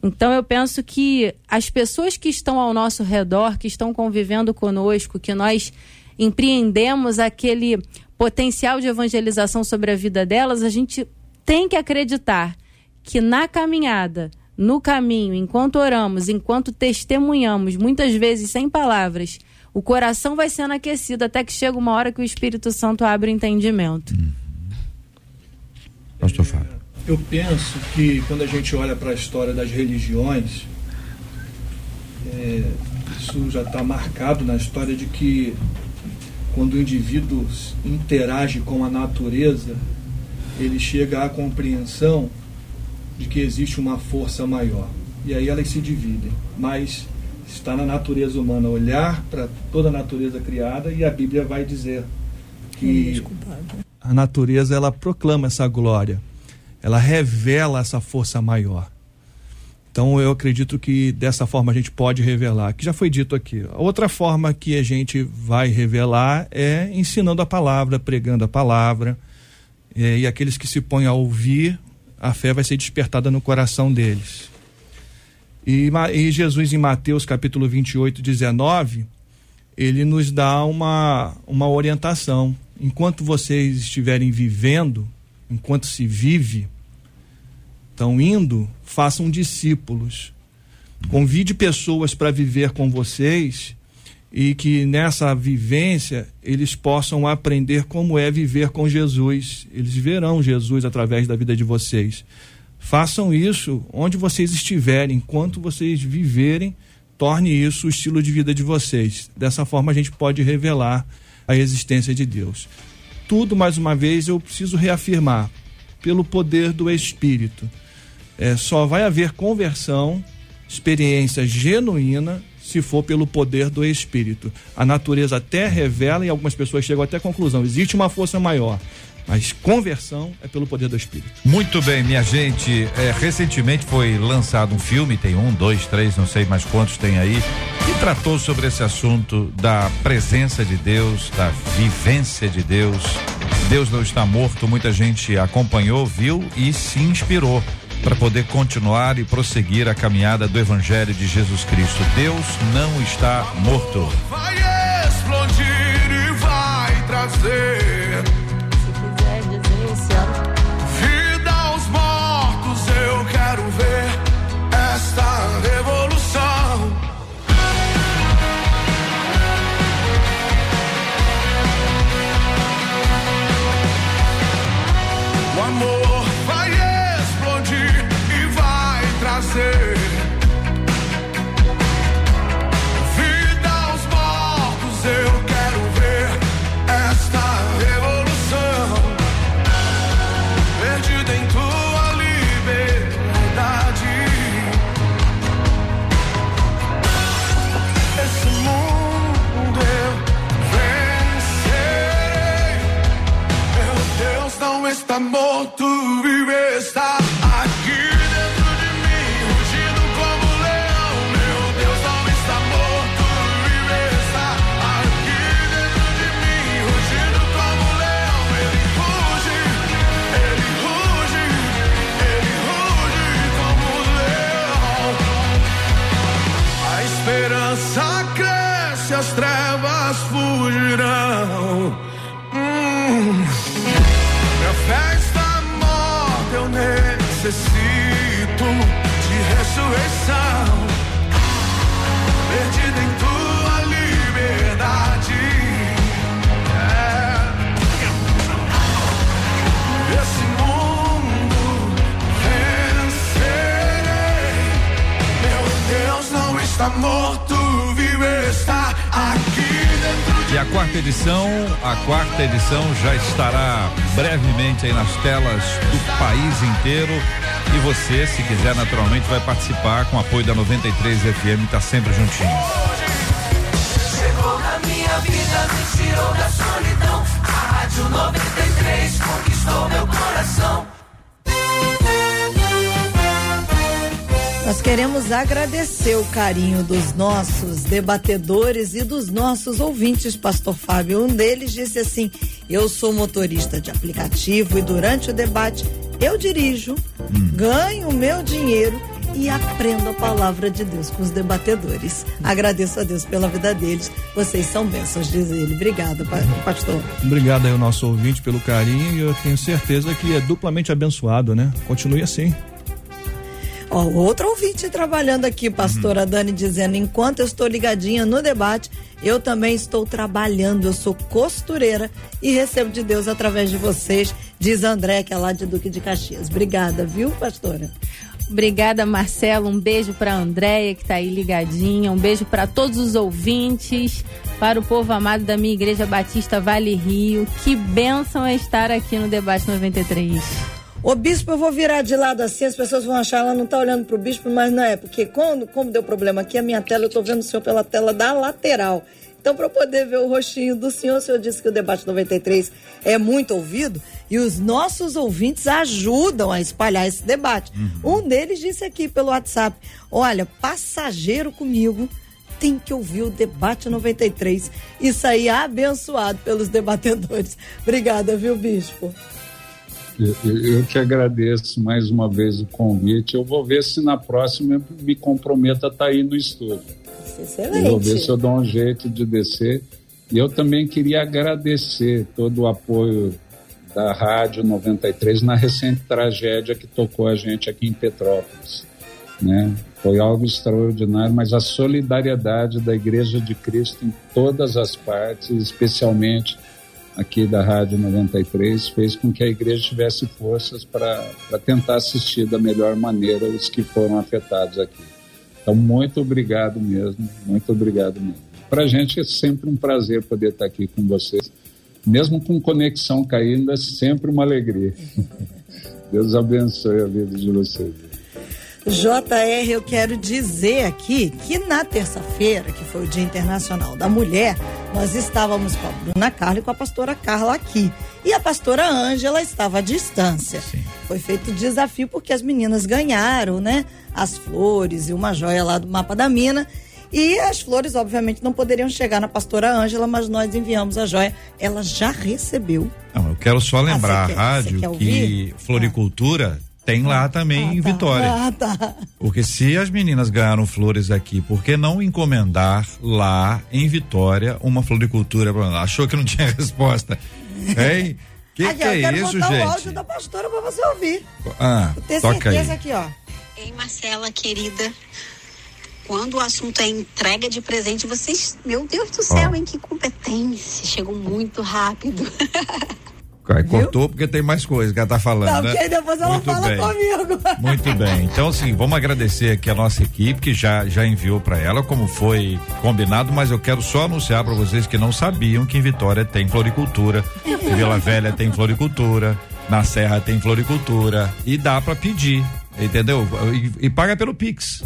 Então eu penso que as pessoas que estão ao nosso redor, que estão convivendo conosco, que nós empreendemos aquele potencial de evangelização sobre a vida delas, a gente tem que acreditar que na caminhada, no caminho, enquanto oramos, enquanto testemunhamos, muitas vezes sem palavras, o coração vai sendo aquecido até que chega uma hora que o Espírito Santo abre o entendimento. Pastor Fábio. Eu penso que quando a gente olha para a história das religiões, é, isso já está marcado na história de que quando o indivíduo interage com a natureza, ele chega à compreensão de que existe uma força maior. E aí elas se dividem. Mas está na natureza humana olhar para toda a natureza criada e a Bíblia vai dizer que a natureza ela proclama essa glória. Ela revela essa força maior. Então eu acredito que dessa forma a gente pode revelar, que já foi dito aqui. A outra forma que a gente vai revelar é ensinando a palavra, pregando a palavra. E aqueles que se põem a ouvir, a fé vai ser despertada no coração deles. E, e Jesus em Mateus capítulo 28, 19, ele nos dá uma, uma orientação. Enquanto vocês estiverem vivendo, enquanto se vive, estão indo, façam discípulos. Convide pessoas para viver com vocês e que nessa vivência eles possam aprender como é viver com Jesus. Eles verão Jesus através da vida de vocês. Façam isso onde vocês estiverem, enquanto vocês viverem, torne isso o estilo de vida de vocês. Dessa forma a gente pode revelar a existência de Deus. Tudo, mais uma vez, eu preciso reafirmar, pelo poder do Espírito. É, só vai haver conversão, experiência genuína, se for pelo poder do Espírito. A natureza até revela e algumas pessoas chegam até a conclusão: existe uma força maior. Mas conversão é pelo poder do Espírito. Muito bem, minha gente. É, recentemente foi lançado um filme, tem um, dois, três, não sei mais quantos tem aí, que tratou sobre esse assunto da presença de Deus, da vivência de Deus. Deus não está morto, muita gente acompanhou, viu e se inspirou para poder continuar e prosseguir a caminhada do Evangelho de Jesus Cristo. Deus não está morto. Vai explodir e vai trazer amor, tu aí nas telas do país inteiro. E você, se quiser, naturalmente, vai participar com o apoio da 93 FM, tá sempre juntinho. Chegou na minha vida, me tirou da solidão. A Rádio 93 conquistou meu coração. Nós queremos agradecer o carinho dos nossos debatedores e dos nossos ouvintes, Pastor Fábio. Um deles disse assim: Eu sou motorista de aplicativo e durante o debate eu dirijo, ganho o meu dinheiro e aprendo a palavra de Deus com os debatedores. Agradeço a Deus pela vida deles. Vocês são bênçãos, diz ele. Obrigada, pa- pastor. Obrigado aí ao nosso ouvinte pelo carinho e eu tenho certeza que é duplamente abençoado, né? Continue assim. Ó, outro ouvinte trabalhando aqui, pastora Dani, dizendo: enquanto eu estou ligadinha no debate, eu também estou trabalhando. Eu sou costureira e recebo de Deus através de vocês, diz André, que é lá de Duque de Caxias. Obrigada, viu, pastora? Obrigada, Marcelo. Um beijo para a Andréia, que está aí ligadinha. Um beijo para todos os ouvintes, para o povo amado da minha Igreja Batista Vale Rio. Que bênção é estar aqui no Debate 93. Ô bispo, eu vou virar de lado assim, as pessoas vão achar, ela não tá olhando pro bispo, mas não é, porque quando, como deu problema aqui, a minha tela, eu tô vendo o senhor pela tela da lateral. Então, para poder ver o rostinho do senhor, o senhor disse que o debate 93 é muito ouvido e os nossos ouvintes ajudam a espalhar esse debate. Um deles disse aqui pelo WhatsApp: Olha, passageiro comigo tem que ouvir o debate 93 e sair abençoado pelos debatedores. Obrigada, viu, bispo? Eu, que agradeço mais uma vez o convite. Eu vou ver se na próxima eu me comprometo a estar aí no estúdio. Eu vou ver se Excelente. eu dou um jeito de descer. E eu também queria agradecer todo o apoio da Rádio 93 na recente tragédia que tocou a gente aqui em Petrópolis. Né? Foi algo extraordinário, mas a solidariedade da Igreja de Cristo em todas as partes, especialmente aqui da Rádio 93, fez com que a igreja tivesse forças para tentar assistir da melhor maneira os que foram afetados aqui. Então, muito obrigado mesmo, muito obrigado mesmo. Para a gente é sempre um prazer poder estar aqui com vocês, mesmo com conexão caindo, é sempre uma alegria. Deus abençoe a vida de vocês. JR, eu quero dizer aqui que na terça-feira, que foi o Dia Internacional da Mulher, nós estávamos com a Bruna Carla e com a pastora Carla aqui. E a pastora Ângela estava à distância. Foi feito o desafio porque as meninas ganharam, né? As flores e uma joia lá do mapa da mina. E as flores, obviamente, não poderiam chegar na pastora Ângela, mas nós enviamos a joia. Ela já recebeu. Não, eu quero só lembrar você quer- a rádio que floricultura tem lá também em Vitória. Ah, tá. Porque se as meninas ganharam flores aqui, por que não encomendar lá em Vitória uma floricultura? Achou que não tinha resposta? Hein? Que Aqui, que é eu quero isso, botar o gente? áudio da pastora pra você ouvir. Ah, Ter toca aí. certeza aqui, ó. Ei, Marcela, querida. Quando o assunto é entrega de presente, vocês, meu Deus do céu, Ó. em que competência. Chegam muito rápido. Aí cortou porque tem mais coisa que ela tá falando, Não, né? porque depois ela Muito fala bem. comigo. Muito bem. Então, assim, vamos agradecer aqui a nossa equipe que já, já enviou para ela, como foi combinado, mas eu quero só anunciar para vocês que não sabiam que em Vitória tem floricultura, em Vila Velha tem floricultura, na Serra tem floricultura e dá para pedir, entendeu? E, e paga pelo Pix.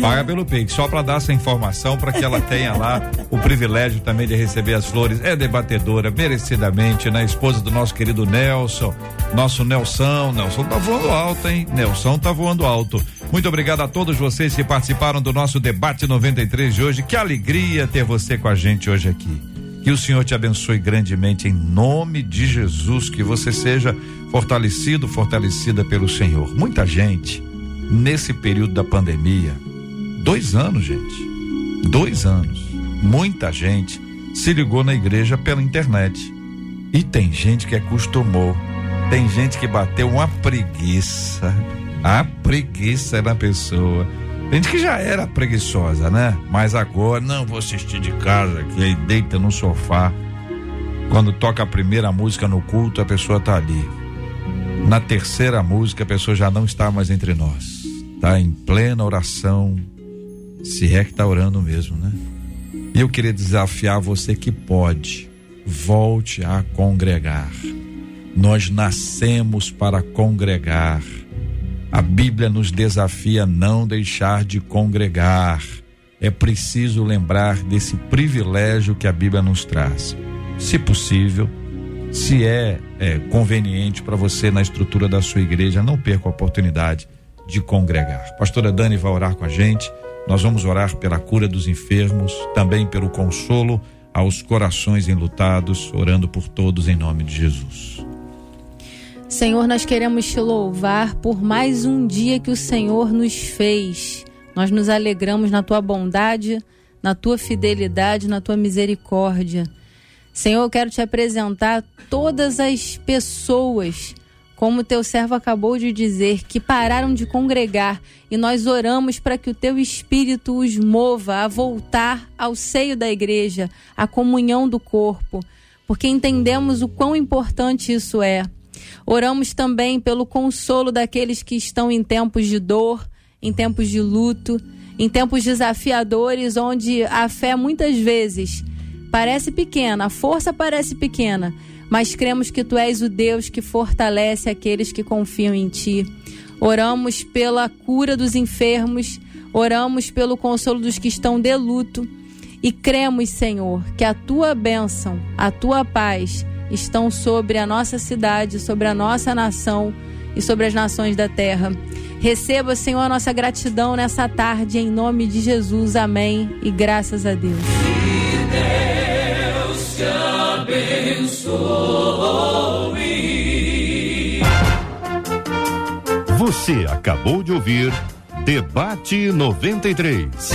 Paga pelo Pix, só para dar essa informação para que ela tenha lá o privilégio também de receber as flores. É debatedora, merecidamente, né? Esposa do nosso querido Nelson, nosso Nelson. Nelson tá voando alto, hein? Nelson tá voando alto. Muito obrigado a todos vocês que participaram do nosso debate 93 de hoje. Que alegria ter você com a gente hoje aqui. Que o Senhor te abençoe grandemente em nome de Jesus, que você seja fortalecido, fortalecida pelo Senhor. Muita gente nesse período da pandemia, dois anos, gente, dois anos, muita gente se ligou na igreja pela internet. E tem gente que acostumou, tem gente que bateu uma preguiça, a preguiça na pessoa. Gente que já era preguiçosa, né? Mas agora, não, vou assistir de casa, que aí deita no sofá. Quando toca a primeira música no culto, a pessoa tá ali. Na terceira música, a pessoa já não está mais entre nós. Está em plena oração, Se é que está orando mesmo, né? E eu queria desafiar você que pode, volte a congregar. Nós nascemos para congregar. A Bíblia nos desafia a não deixar de congregar. É preciso lembrar desse privilégio que a Bíblia nos traz. Se possível, se é, é conveniente para você na estrutura da sua igreja, não perca a oportunidade de congregar. Pastora Dani vai orar com a gente. Nós vamos orar pela cura dos enfermos, também pelo consolo aos corações enlutados, orando por todos em nome de Jesus. Senhor, nós queremos te louvar por mais um dia que o Senhor nos fez. Nós nos alegramos na tua bondade, na tua fidelidade, na tua misericórdia. Senhor, eu quero te apresentar todas as pessoas, como teu servo acabou de dizer, que pararam de congregar e nós oramos para que o teu espírito os mova a voltar ao seio da igreja, à comunhão do corpo, porque entendemos o quão importante isso é. Oramos também pelo consolo daqueles que estão em tempos de dor, em tempos de luto, em tempos desafiadores, onde a fé muitas vezes parece pequena, a força parece pequena, mas cremos que tu és o Deus que fortalece aqueles que confiam em ti. Oramos pela cura dos enfermos, oramos pelo consolo dos que estão de luto e cremos, Senhor, que a tua bênção, a tua paz estão sobre a nossa cidade, sobre a nossa nação e sobre as nações da terra. Receba, Senhor, a nossa gratidão nessa tarde, em nome de Jesus. Amém. E graças a Deus. Que Deus te abençoe. Você acabou de ouvir Debate 93.